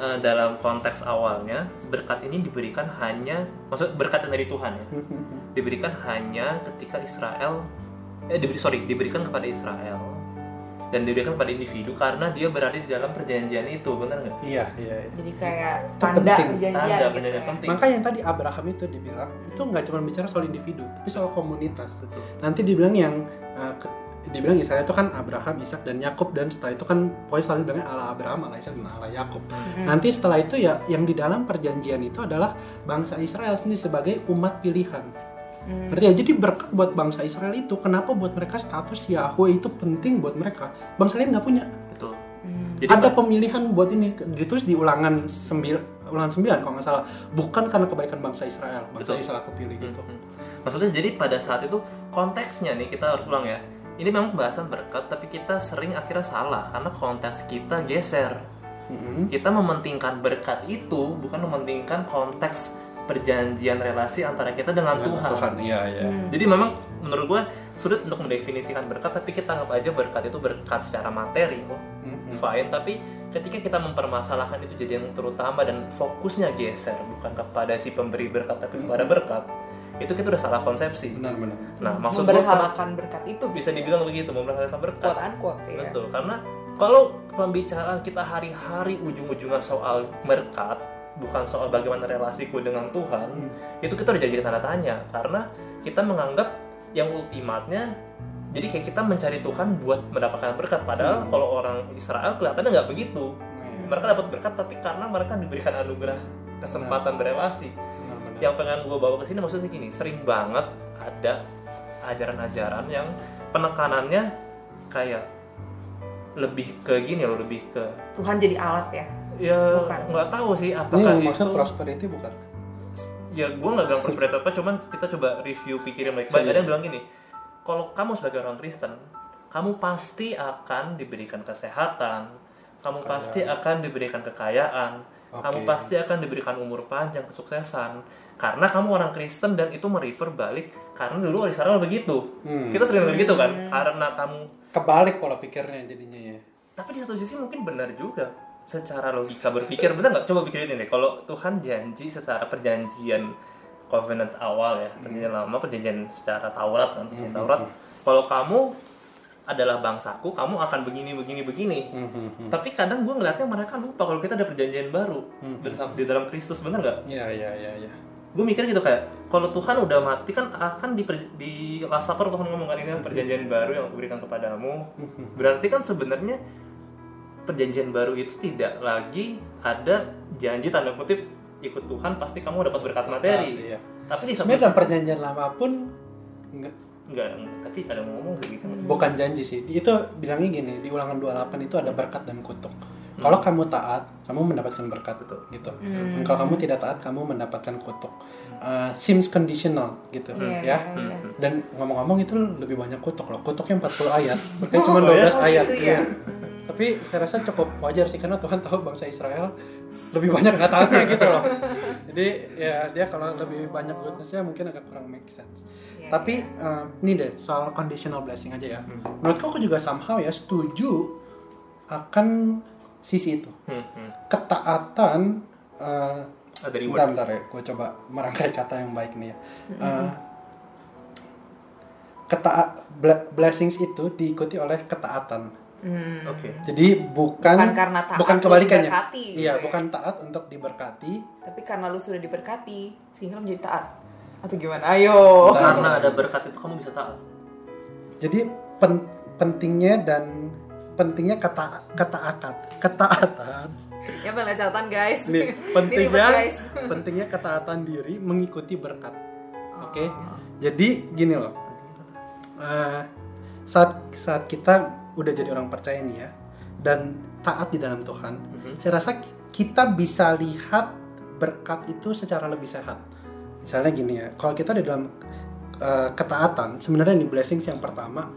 Eh, dalam konteks awalnya berkat ini diberikan hanya maksud berkat yang dari Tuhan ya. Diberikan hanya ketika Israel eh diberi sorry diberikan kepada Israel dan diberikan kepada individu karena dia berada di dalam perjanjian itu benar nggak? iya iya, iya. jadi kayak tanda penting. perjanjian Tanda gitu perjanjian ya. penting. makanya yang tadi Abraham itu dibilang itu nggak cuma bicara soal individu tapi soal komunitas Betul. nanti dibilang yang uh, ke- dibilang Israel itu kan Abraham, Ishak dan Yakub dan setelah itu kan pokoknya selalu bilangnya Allah Abraham, Allah Ishak dan Allah Yakub. Nanti setelah itu ya yang di dalam perjanjian itu adalah bangsa Israel sendiri sebagai umat pilihan. Ngerti ya? Jadi berkat buat bangsa Israel itu kenapa buat mereka status Yahweh itu penting buat mereka. Bangsa lain nggak punya. Betul. Hmm. Jadi Ada pemilihan buat ini ditulis di ulangan 9 ulangan 9 kalau nggak salah. Bukan karena kebaikan bangsa Israel, bangsa Betul. Israel kepilih gitu. Hmm. Maksudnya jadi pada saat itu konteksnya nih kita harus ulang ya. Ini memang pembahasan berkat tapi kita sering akhirnya salah karena konteks kita geser. Mm-mm. Kita mementingkan berkat itu bukan mementingkan konteks perjanjian relasi antara kita dengan, Dengan Tuhan. Tuhan, iya iya. Jadi memang menurut gue sulit untuk mendefinisikan berkat tapi kita anggap aja berkat itu berkat secara materi kok. Mm-mm. Fine, tapi ketika kita mempermasalahkan itu jadi yang terutama dan fokusnya geser bukan kepada si pemberi berkat tapi kepada berkat, itu kita udah salah konsepsi. Benar benar. Nah, maksud gue memberhalakan berkat itu bisa dibilang begitu, memperhalakan berkat. quote unquote ya Betul, karena kalau pembicaraan kita hari-hari ujung-ujungnya soal berkat, bukan soal bagaimana relasiku dengan Tuhan, Hmm. itu kita udah jadi tanda tanya. Karena kita menganggap yang ultimatnya jadi kayak kita mencari Tuhan buat mendapatkan berkat. Padahal kalau orang Israel kelihatannya nggak begitu. Nah, mereka dapat berkat tapi karena mereka diberikan anugerah kesempatan berelasi. Benar-benar. yang pengen gue bawa ke sini maksudnya gini sering banget ada ajaran-ajaran yang penekanannya kayak lebih ke gini loh lebih ke Tuhan jadi alat ya ya nggak tahu sih ini apakah maksud itu. prosperity bukan? Ya gue nggak bilang prosperity apa cuman kita coba review pikirin baik-baik ada yang bilang gini kalau kamu sebagai orang Kristen kamu pasti akan diberikan kesehatan kamu pasti akan diberikan kekayaan kamu Oke. pasti akan diberikan umur panjang kesuksesan. Karena kamu orang Kristen dan itu merefer balik karena dulu orang Israel begitu. Hmm. kita sering begitu kan karena kamu kebalik pola pikirnya jadinya ya. Tapi di satu sisi mungkin benar juga secara logika berpikir benar nggak? Coba pikirin ini deh. Kalau Tuhan janji secara perjanjian covenant awal ya perjanjian lama perjanjian secara Taurat kan perjanjian Taurat kalau kamu adalah bangsaku kamu akan begini begini begini. Tapi kadang gue ngeliatnya mereka lupa kalau kita ada perjanjian baru bersama di dalam Kristus benar nggak? Iya iya iya iya. gue mikir gitu kayak kalau Tuhan udah mati kan akan di di Last Supper Tuhan ngomong kan ini perjanjian baru yang aku berikan kepadamu. Berarti kan sebenarnya perjanjian baru itu tidak lagi ada janji tanda kutip ikut Tuhan pasti kamu dapat berkat materi Iya. tapi di Sebenarnya dalam perjanjian lama pun nggak enggak tapi ada ngomong gitu bukan janji sih. Itu bilangnya gini, di Ulangan 28 itu ada berkat dan kutuk. Kalau kamu taat, kamu mendapatkan berkat itu, gitu. Dan Kalau kamu tidak taat, kamu mendapatkan kutuk. Uh, seems conditional, gitu, Iya, ya. iya. Dan ngomong-ngomong itu lebih banyak kutuk loh. Kutuknya 40 ayat, makanya cuma Oh, 12 ya? ayat. gitu ya? iya. Tapi saya rasa cukup wajar sih karena Tuhan tahu bangsa Israel lebih banyak nggak taatnya gitu loh. Jadi ya dia kalau lebih banyak goodnessnya mungkin agak kurang make sense. Iya, Tapi eh, ini deh soal conditional blessing aja ya. Menurutku aku juga somehow ya setuju akan sisi itu. Hmm, hmm. Ketaatan eh ada reward bentar, bentar ya, gue coba merangkai kata yang baik nih ya. Eh, ketaat ble- blessings itu diikuti oleh ketaatan. Hmm. oke Jadi bukan Bukan karena taat bukan kebalikannya. diberkati, iya, ya. bukan taat untuk diberkati. Tapi karena lu sudah diberkati, sehingga lu menjadi taat. Atau gimana? Ayo. karena ada berkat itu kamu bisa taat Jadi pen- pentingnya dan pentingnya kata ketaatan, ketaatan. Ya pengen catatan guys. Nih, Ini pentingnya guys. pentingnya ketaatan diri mengikuti berkat. Oke. Oh. Jadi gini loh. Eh, saat saat kita udah jadi orang percaya nih ya dan taat di dalam Tuhan, Mhm. saya rasa kita bisa lihat berkat itu secara lebih sehat. Misalnya gini ya, kalau kita di dalam eh, ketaatan, sebenarnya ini blessings yang pertama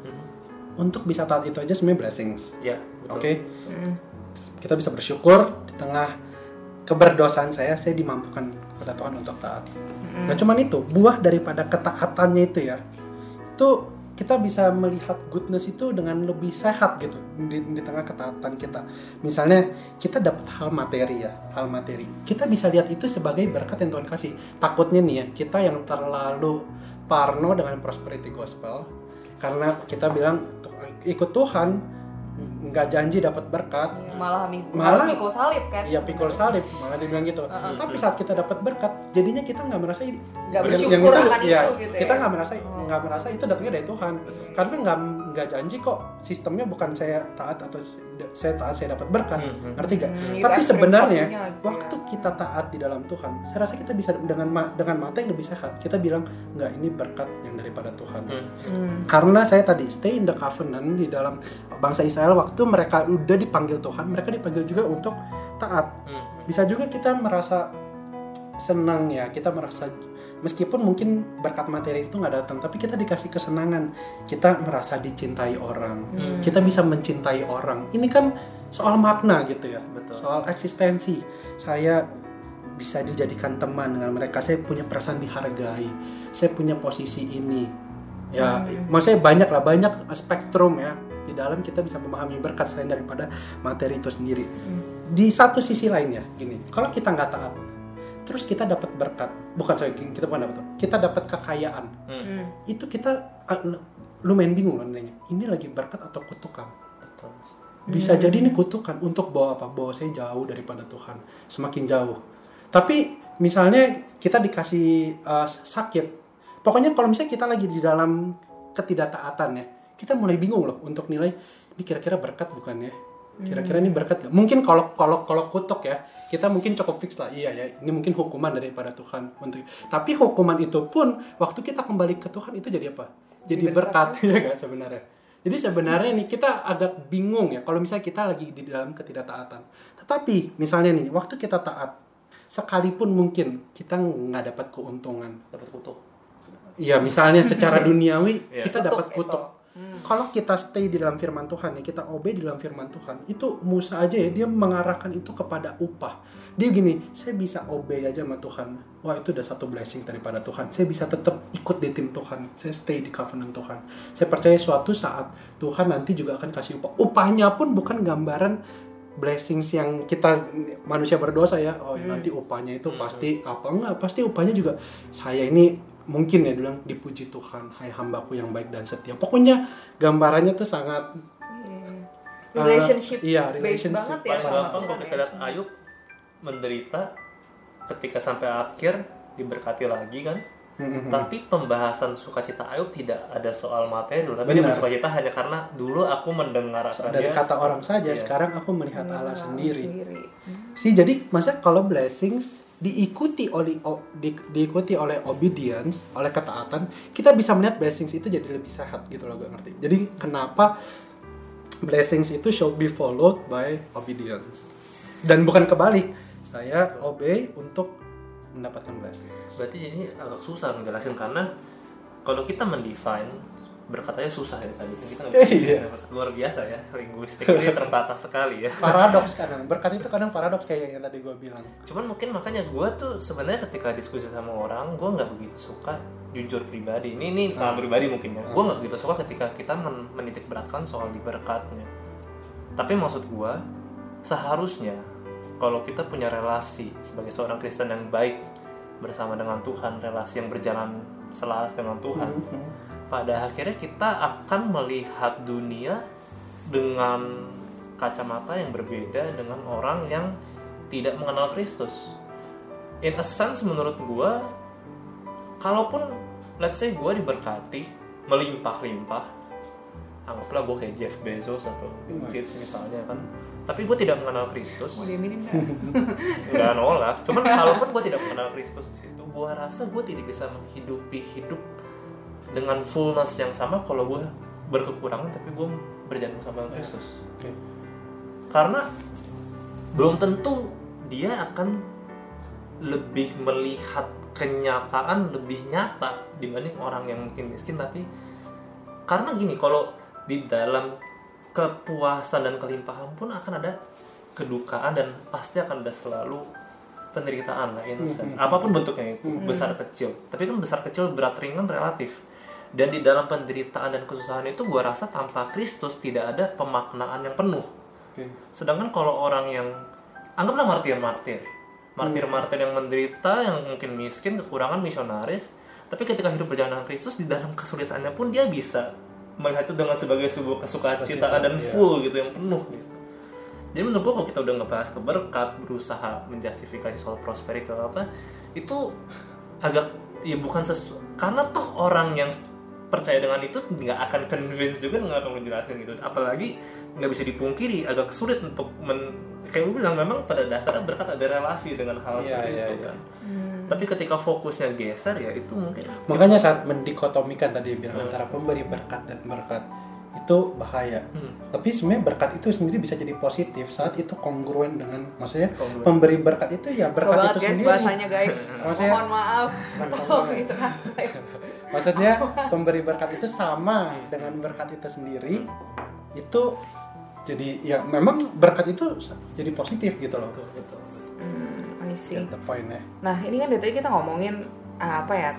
untuk bisa taat itu aja sebenarnya blessings. ya Oke. betul. Hmm. Kita bisa bersyukur di tengah keberdosaan saya, saya dimampukan kepada Tuhan untuk taat. Gak cuman itu, buah daripada ketaatannya itu ya, itu kita bisa melihat goodness itu dengan lebih sehat gitu di, di tengah ketaatan kita. Misalnya kita dapat hal materi ya, hal materi. Kita bisa lihat itu sebagai berkat yang Tuhan kasih. Takutnya nih ya, kita yang terlalu parno dengan prosperity gospel karena kita bilang ikut Tuhan nggak janji dapat berkat, Malah minggu Malah- mikul salib kan? Iya pikul salib malah dibilang gitu. Tapi saat kita dapat berkat, jadinya kita nggak merasa ini- Nggak bersyukur yang akan iya, itu gitu Kita ya. nggak merasa nggak merasa itu datangnya dari Tuhan. Karena nggak nggak janji kok sistemnya bukan saya taat atau saya taat saya dapat berkat. Hmm, Ngerti gak? Hmm, itu Tapi sebenarnya ya. waktu kita taat di dalam Tuhan, saya rasa kita bisa dengan dengan mata yang lebih sehat. Kita bilang nggak ini berkat yang daripada Tuhan. Hmm. Hmm. Karena saya tadi stay in the covenant di dalam bangsa Israel waktu mereka udah dipanggil Tuhan, mereka dipanggil juga untuk taat. Hmm. Bisa juga kita merasa senang ya, kita merasa meskipun mungkin berkat materi itu nggak datang, tapi kita dikasih kesenangan, kita merasa dicintai orang, kita bisa mencintai orang. Ini kan soal makna gitu ya, Betul. soal eksistensi. Saya bisa dijadikan teman dengan mereka, saya punya perasaan dihargai, saya punya posisi ini. Ya, maksudnya banyak lah, banyak spektrum ya. Di dalam kita bisa memahami berkat selain daripada materi itu sendiri. Di satu sisi lainnya, gini, kalau kita nggak taat, terus kita dapat berkat, bukan sorry, kita bukan dapat, kita dapat kekayaan. Hmm. Itu kita ah, lumayan bingung kan nanya, ini lagi berkat atau kutukan? betul Bisa jadi ini kutukan untuk bawa apa? Bawa saya jauh daripada Tuhan, semakin jauh. Tapi misalnya kita dikasih uh, sakit, pokoknya kalau misalnya kita lagi di dalam ketidaktaatan ya, kita mulai bingung loh untuk nilai ini kira-kira berkat bukan ya? Kira-kira ini berkat gak? mungkin kalau kalau kalau kutuk ya kita mungkin cukup fix lah iya ya ini mungkin hukuman daripada Tuhan untuk tapi hukuman itu pun waktu kita kembali ke Tuhan itu jadi apa? Jadi berkat. berkat. Ya kan sebenarnya? Jadi sebenarnya nih kita agak bingung ya kalau misalnya kita lagi di dalam ketidaktaatan. Tetapi misalnya nih waktu kita taat sekalipun mungkin kita nggak dapat keuntungan. Dapat kutuk. Iya, misalnya secara duniawi Iya. kita Kutuk dapat itu. Kutuk. Kalau kita stay di dalam firman Tuhan ya, kita obey di dalam firman Tuhan, itu Musa aja ya dia mengarahkan itu kepada upah. Dia gini, saya bisa obey aja sama Tuhan. Wah, itu udah satu blessing daripada Tuhan. Saya bisa tetap ikut di tim Tuhan. Saya stay di covenant Tuhan. Saya percaya suatu saat Tuhan nanti juga akan kasih upah. Upahnya pun bukan gambaran blessings yang kita manusia berdosa ya. Oh, ya nanti upahnya itu pasti apa enggak? Pasti upahnya juga saya ini mungkin ya bilang dipuji Tuhan, hai hambaku yang baik dan setia. Pokoknya gambarannya tuh sangat Iya. relationship Uh, iya, relationship. banget ya paling sama gampang kalau ya. kita lihat Ayub menderita ketika sampai akhir diberkati lagi kan Mm-mm. tapi pembahasan sukacita Ayub tidak ada soal materi dulu tapi dia Benar. bersukacita hanya karena dulu aku mendengar dari dia kata orang saja, Iya. sekarang aku melihat Allah sendiri. sendiri. sih jadi masa kalau blessings diikuti oleh di- diikuti oleh obedience oleh ketaatan kita bisa melihat blessings itu jadi lebih sehat gitu loh gue ngerti. Jadi kenapa blessings itu should be followed by obedience? Dan bukan kebalik saya obey untuk mendapatkan blessings berarti ini agak susah menjelaskan karena kalau kita mendefine berkatanya susah ya tadi. Kita nggak bisa Iya. luar biasa ya linguistik. Ini terbatas sekali ya. Paradoks kadang. Berkat itu kadang paradoks kayak yang tadi gue bilang. Cuman mungkin makanya gue tuh sebenarnya ketika diskusi sama orang gue nggak begitu suka jujur pribadi. Ini ini pengalaman pribadi mungkin ya. Gue nggak begitu suka ketika kita men menitik beratkan soal di berkatnya. Tapi maksud gue seharusnya kalau kita punya relasi sebagai seorang Kristen yang baik bersama dengan Tuhan relasi yang berjalan selaras dengan Tuhan pada akhirnya kita akan melihat dunia dengan kacamata yang berbeda dengan orang yang tidak mengenal Kristus. In a sense menurut gua, kalaupun let's say gua diberkati melimpah-limpah, anggaplah gua kayak Jeff Bezos atau Bill Gates misalnya kan, tapi gua tidak mengenal Kristus, mau diaminin nggak? nolak. Cuman kalaupun gua tidak mengenal Kristus itu, gua rasa gua tidak bisa menghidupi hidup dengan fullness yang sama kalau gua berkekurangan tapi gua berjalan sama Kristus. Oke. Karena belum tentu dia akan lebih melihat kenyataan lebih nyata dibanding orang yang mungkin miskin tapi karena gini kalau di dalam kepuasan dan kelimpahan pun akan ada kedukaan dan pasti akan ada selalu penderitaan lah in a sense. apa pun bentuknya itu besar kecil. Tapi kan besar kecil berat ringan relatif dan di dalam penderitaan dan kesusahan itu gua rasa tanpa Kristus tidak ada pemaknaan yang penuh oke Sedangkan kalau orang yang anggaplah martir-martir, martir-martir yang menderita, yang mungkin miskin, kekurangan misionaris, tapi ketika hidup berjalan dengan Kristus di dalam kesulitannya pun dia bisa melihat itu dengan sebagai sebuah kesukacitaan dan Sukacita, iya. full gitu yang penuh gitu. Jadi menurut gua kalau kita udah ngebahas keberkat, berusaha menjustifikasi soal prosperity atau apa, itu agak ya bukan sesu karena toh orang yang percaya dengan itu nggak akan convince juga nggak akan menjelaskan gitu apalagi nggak bisa dipungkiri agak sulit untuk men kayak lu bilang memang pada dasarnya berkat ada relasi dengan hal Iya, seperti iya, itu iya. kan tapi ketika fokusnya geser ya itu mungkin Makanya saat mendikotomikan tadi bilang antara pemberi berkat dan berkat itu bahaya. Hmm. Tapi sebenarnya berkat itu sendiri bisa jadi positif saat itu kongruen dengan maksudnya Kongruen. pemberi berkat itu ya berkat banget itu guys sendiri. bahasanya guys Maksudnya- mohon maaf tolong kongruen. Maksudnya pemberi berkat itu sama dengan berkat itu sendiri itu jadi ya memang berkat itu jadi positif gitu loh. hmm, I see. The point ya. Nah ini kan dari tadi kita ngomongin ah, apa ya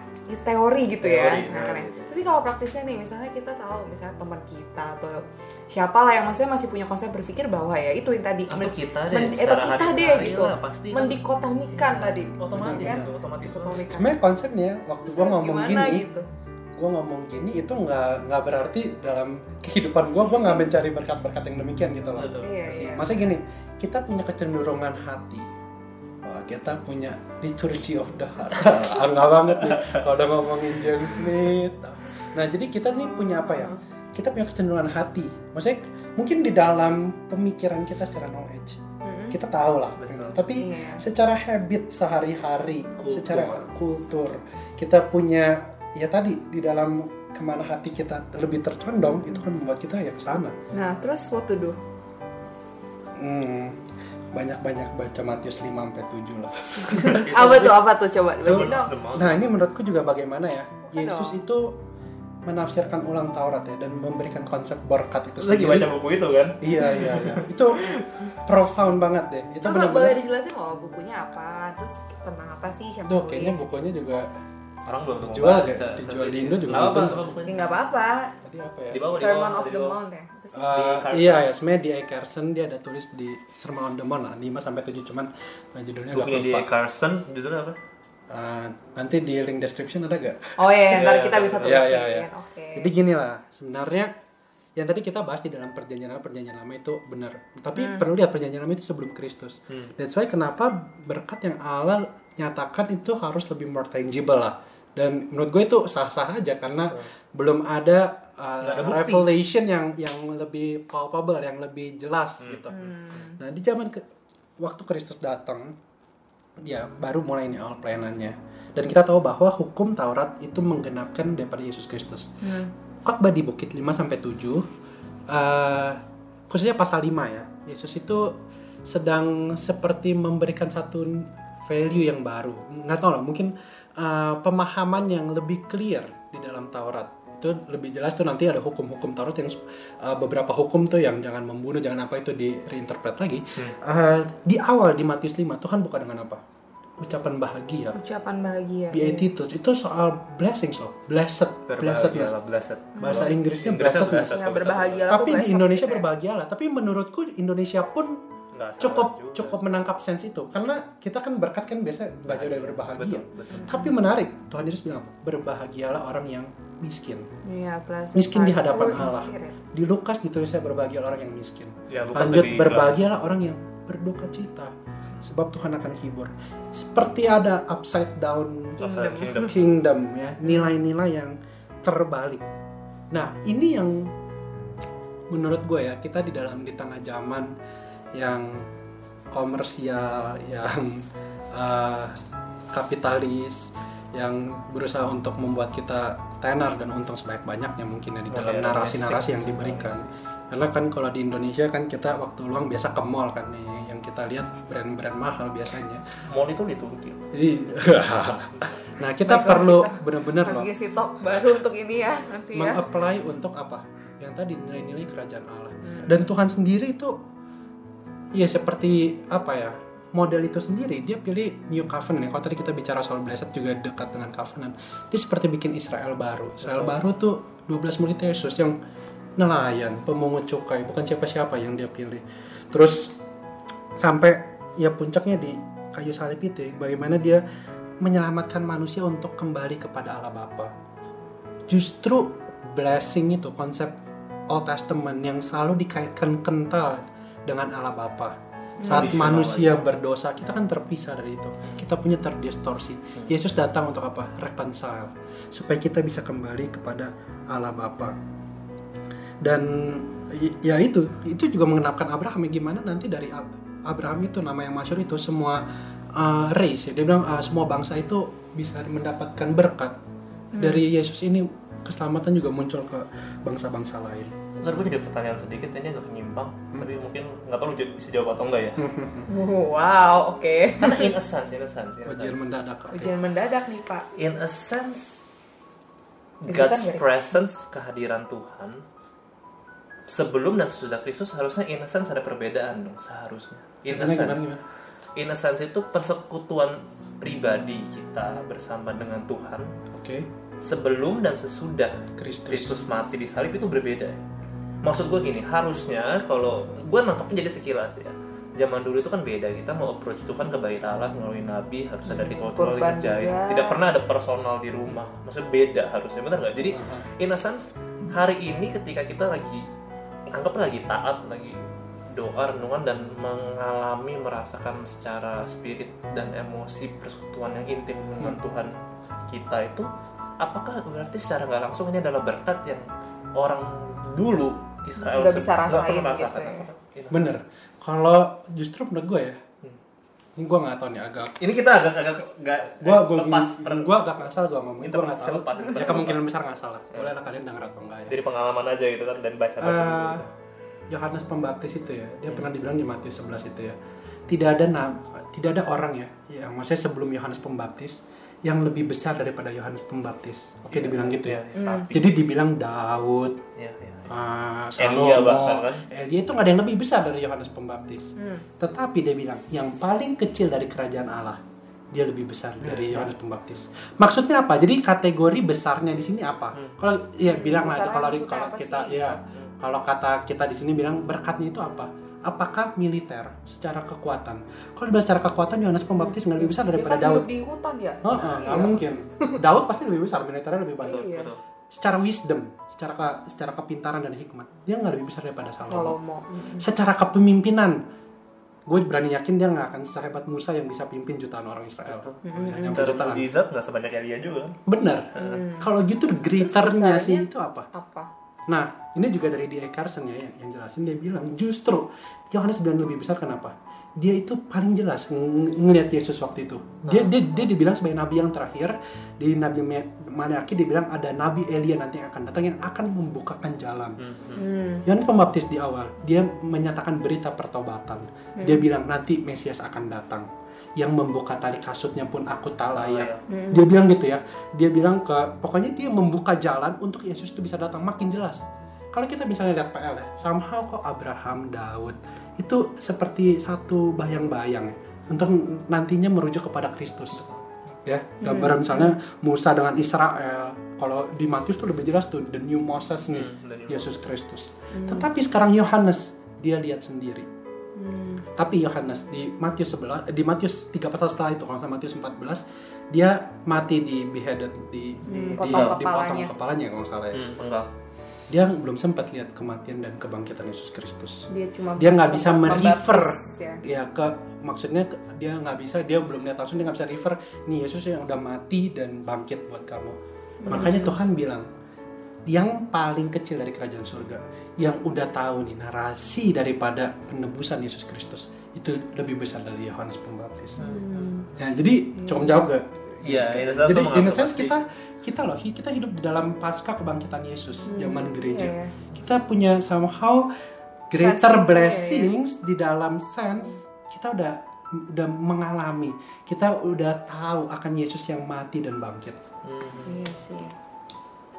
teori gitu ya. Teori, Nah, nah, kan ya. Tapi kalau praktisnya nih, misalnya kita tahu misalnya teman kita atau siapa lah yang maksudnya masih punya konsep berpikir bahwa ya itu yang tadi. Atau kita deh men- atau kita deh gitu. lah, pasti kan. Mendikotomikan tadi. Otomatis kan? gitu, otomatis. Dikotomikan. Sebenarnya konsepnya waktu gua ngomong gimana gini, gitu? gue ngomong gini itu nggak nggak berarti dalam kehidupan gue gue nggak mencari berkat-berkat yang demikian gitu loh. Betul. iya iya. masa gini kita punya kecenderungan hati. Wah, kita punya liturgy of the heart. Angga banget nih kalau udah ngomongin James Smith nah jadi kita nih punya apa ya kita punya kecenderungan hati. Maksudnya mungkin di dalam pemikiran kita secara knowledge kita tahu lah. Tapi Iya. secara habit sehari-hari, secara kultur kita punya ya tadi di dalam ke mana hati kita lebih tercondong itu kan membuat kita ya ke sana. Nah, terus what to do? Hmm, banyak-banyak baca Matius 5 sampai 7 lah. apa tuh? Apa tuh? Coba So, dong. Nah, ini menurutku juga bagaimana ya? Bukan Yesus dong. itu menafsirkan ulang Taurat ya dan memberikan konsep berkat itu lagi sendiri. baca buku itu kan Iya, iya, iya. Itu profound banget deh. Itu Coba boleh benar-benar dijelasin loh bukunya apa, terus tentang apa sih siapa Tuh, kayaknya bukunya juga orang belum Dijual baca. nggak? Dijual di Indo juga Nggak belum apa bukunya Ya apa-apa. tadi apa ya? di bawah di Sermon bawah of di the bawah. Mount ya. Uh, Carson. iya ya, sebenarnya di A. Carson dia ada tulis di Sermon on the Mount lah, 5 sampai 7 cuman nah, judulnya agak bukunya di lupa. Carson judulnya apa Uh, nanti di link description ada gak? Oh iya, ntar Iya, kita bisa iya, tulisin. iya, iya. Oke. Jadi gini lah, sebenarnya yang tadi kita bahas di dalam perjanjian lama, perjanjian lama itu benar. Tapi perlu lihat perjanjian lama itu sebelum Kristus. That's why kenapa berkat yang Allah nyatakan itu harus lebih more tangible lah. Dan menurut gue itu sah-sah aja karena belum ada, uh, ada bukti. revelation yang yang lebih palpable, yang lebih jelas gitu. Nah di zaman ke, waktu Kristus datang, ya baru mulai ini awal pelayanannya. Dan kita tahu bahwa hukum Taurat itu menggenapkan daripada Yesus Kristus. Khotbah di Bukit 5 sampai 7 eh, khususnya pasal 5 ya. Yesus itu sedang seperti memberikan satu value yang baru. Nggak tahu lah, mungkin eh, pemahaman yang lebih clear di dalam Taurat. Itu lebih jelas tuh nanti ada hukum-hukum Taurat yang eh, beberapa hukum tuh yang jangan membunuh, jangan apa itu di reinterpret lagi. Eh, di awal di Matius 5 Tuhan buka dengan apa? Ucapan bahagia. Ucapan bahagia. Beatitudes itu soal blessings loh, blessed, blessedness. berbahagia blessed Bahasa Inggrisnya blessed. Ya, berbahagia Tapi di Indonesia berbahagialah. Tapi menurutku Indonesia pun Nggak cukup juga. cukup menangkap sense itu karena kita kan berkat kan biasa nggak jauh dari berbahagia. betul, betul. Tapi menarik Tuhan Yesus bilang apa? berbahagialah orang yang miskin. Iya, blessed Miskin di hadapan Allah. Di Lukas ditulisnya berbahagialah orang yang miskin. Ya, Lukas Lanjut berbahagialah orang yang berduka cita sebab Tuhan akan hibur. Seperti ada upside down Upside kingdom. kingdom ya nilai-nilai yang terbalik nah ini yang menurut gue ya kita di dalam di tengah zaman yang komersial yang eh, kapitalis yang berusaha untuk membuat kita tenar dan untung sebanyak-banyaknya mungkin ya di dalam narasi-narasi yang diberikan karena kan kalau di Indonesia kan kita waktu luang biasa ke mall kan nih yang kita lihat brand-brand mahal biasanya mall itu di Turki Iya. nah kita perlu benar-benar loh Lagi si talk baru untuk ini ya nanti ya. mengapply untuk apa? Yang tadi nilai-nilai kerajaan Allah. Dan Tuhan sendiri itu ya seperti apa ya? Model itu sendiri dia pilih New Covenant. Kalau tadi kita bicara soal blessed juga dekat dengan covenant. Dia seperti bikin Israel baru. Israel baru tuh 12 murid Yesus yang nelayan, pemungut cukai, bukan siapa-siapa yang dia pilih. Terus sampai ya puncaknya di kayu salib itu ya, bagaimana dia menyelamatkan manusia untuk kembali kepada Allah Bapa justru blessing itu konsep Old Testament yang selalu dikaitkan kental dengan Allah Bapa. Saat Tradisional manusia berdosa, kita kan terpisah dari itu. Kita punya terdistorsi. Yesus datang untuk apa? Reconcile. Supaya kita bisa kembali kepada Allah Bapa. Dan ya itu, itu juga mengenapkan Abraham ya gimana nanti dari Ab- Abraham itu nama yang masyur itu semua uh, race ya. Dia bilang uh, semua bangsa itu bisa mendapatkan berkat dari Yesus ini keselamatan juga muncul ke bangsa-bangsa lain. Ntar gue jadi pertanyaan sedikit ini agak menyimpang tapi mungkin nggak tahu lu bisa jawab atau enggak ya Wow, oke. karena in a sense in a sense in a Ujian sense, mendadak. oke. Ujian mendadak nih Pak. in a sense Kejutan God's Rik? presence kehadiran Tuhan sebelum dan sesudah Kristus harusnya in a sense ada perbedaan dong seharusnya in a Gimana, sense gimana, gimana? in a sense itu persekutuan pribadi kita bersama dengan Tuhan Oke, sebelum dan sesudah Kristus. Kristus mati di salib itu berbeda. Maksud gue gini, harusnya kalau gue nangkepnya jadi sekilas ya. Zaman dulu itu kan beda, kita mau approach Tuhan ke bait Allah melalui nabi, harus ada ritual ritual dijahit. juga. Tidak pernah ada personal di rumah. Maksudnya beda harusnya, benar nggak? Jadi in a sense, hari ini ketika kita lagi anggap lagi taat, lagi doa renungan dan mengalami merasakan secara spirit dan emosi persekutuan yang intim dengan Tuhan kita itu apakah berarti secara nggak langsung ini adalah berkat yang orang dulu Israel Nggak bisa nggak rasain gitu ya. Gitu. bener. Kalau justru menurut gue ya ini gue nggak tahu nih agak ini kita agak-agak nggak gua gua lepas per- gua agak ngasal gua ngomong gua nggak tahu. lepas, ya kemungkinan besar ngasal lah. Boleh lah kalian denger atau enggak ya. Dari pengalaman aja gitu kan dan baca-baca buku Eh, gitu. Yohanes Pembaptis itu ya dia pernah dibilang di Matius 11 itu ya tidak ada na- tidak ada orang ya yang maksudnya sebelum Yohanes Pembaptis yang lebih besar daripada Yohanes Pembaptis. Oke dibilang gitu ya. Iya, tapi jadi dibilang Daud. Ya, ya. Uh, Elia Salomo, bahkan, kan? Elia itu nggak ada yang lebih besar dari Yohanes Pembaptis tetapi dia bilang yang paling kecil dari kerajaan Allah dia lebih besar dari Yohanes Pembaptis. Maksudnya apa? Jadi kategori besarnya di sini apa? Kalau ya bilang lah kalau kalau kita sih? ya kalau kata kita di sini bilang berkatnya itu apa? Apakah militer secara kekuatan? Kalau dibahas secara kekuatan Yohanes Pembaptis nggak lebih besar Dia daripada kan Daud. hidup di hutan ya. Oh, oh, nggak mungkin. Daud pasti lebih besar, militernya lebih banyak. Iya. Betul. Secara wisdom, secara ke- secara kepintaran dan hikmat, dia nggak lebih besar daripada Salomo. Salomo. Mm. Secara kepemimpinan, gue berani yakin dia nggak akan sehebat Musa yang bisa pimpin jutaan orang Israel. Yang secara jutaan. mujizat nggak sebanyak Elia juga kan Benar. Kalau gitu greaternya sih itu apa? Apa? Nah, ini juga dari D.A. Carson ya yang, yang jelasin dia bilang justru Yohanes bilang lebih besar kenapa? Dia itu paling jelas ng- ngelihat Yesus waktu itu. Dia dia dia dibilang sebagai nabi yang terakhir di Nabi Maleaki dibilang ada nabi Elia nanti yang akan datang yang akan membukakan jalan. Hmm. Yohanes Pembaptis di awal dia menyatakan berita pertobatan. Dia bilang nanti Mesias akan datang. Yang membuka tali kasutnya pun aku tak layak. Dia bilang gitu ya. Dia bilang ke pokoknya dia membuka jalan untuk Yesus itu bisa datang makin jelas. Kalau kita misalnya lihat PL ya, somehow kok Abraham, Daud itu seperti satu bayang-bayang ya, untuk nantinya merujuk kepada Kristus. Ya, gambaran misalnya Musa dengan Israel. Kalau di Matius tuh lebih jelas tuh the new Moses nih, Hmm, Yesus Kristus. Tetapi sekarang Yohanes dia lihat sendiri. Tapi Yohanes di Matius 11 eh, di Matius 3 pasal setelah itu kalau sama Matius 14 dia mati di beheaded di Hmm, di- potong dipotong kepalanya. kepalanya kalau salah ya. hmm, Dia belum sempat lihat kematian dan kebangkitan Yesus Kristus. Dia cuma Dia nggak bisa merefer ya. ya ke maksudnya dia nggak bisa dia belum lihat langsung dia nggak bisa refer nih Yesus yang udah mati dan bangkit buat kamu. Makanya Tuhan bilang yang paling kecil dari kerajaan surga yang udah tahu nih narasi daripada penebusan Yesus Kristus itu lebih besar dari Yohanes Pembaptis. Ya, jadi cukup jawab gak? Iya, in a sense Jadi in a sense kita kita loh kita hidup di dalam pasca kebangkitan Yesus zaman gereja. iya, iya. Kita punya somehow Sense greater itu ya, blessings di dalam sense kita udah udah mengalami, kita udah tahu akan Yesus yang mati dan bangkit. Iya sih.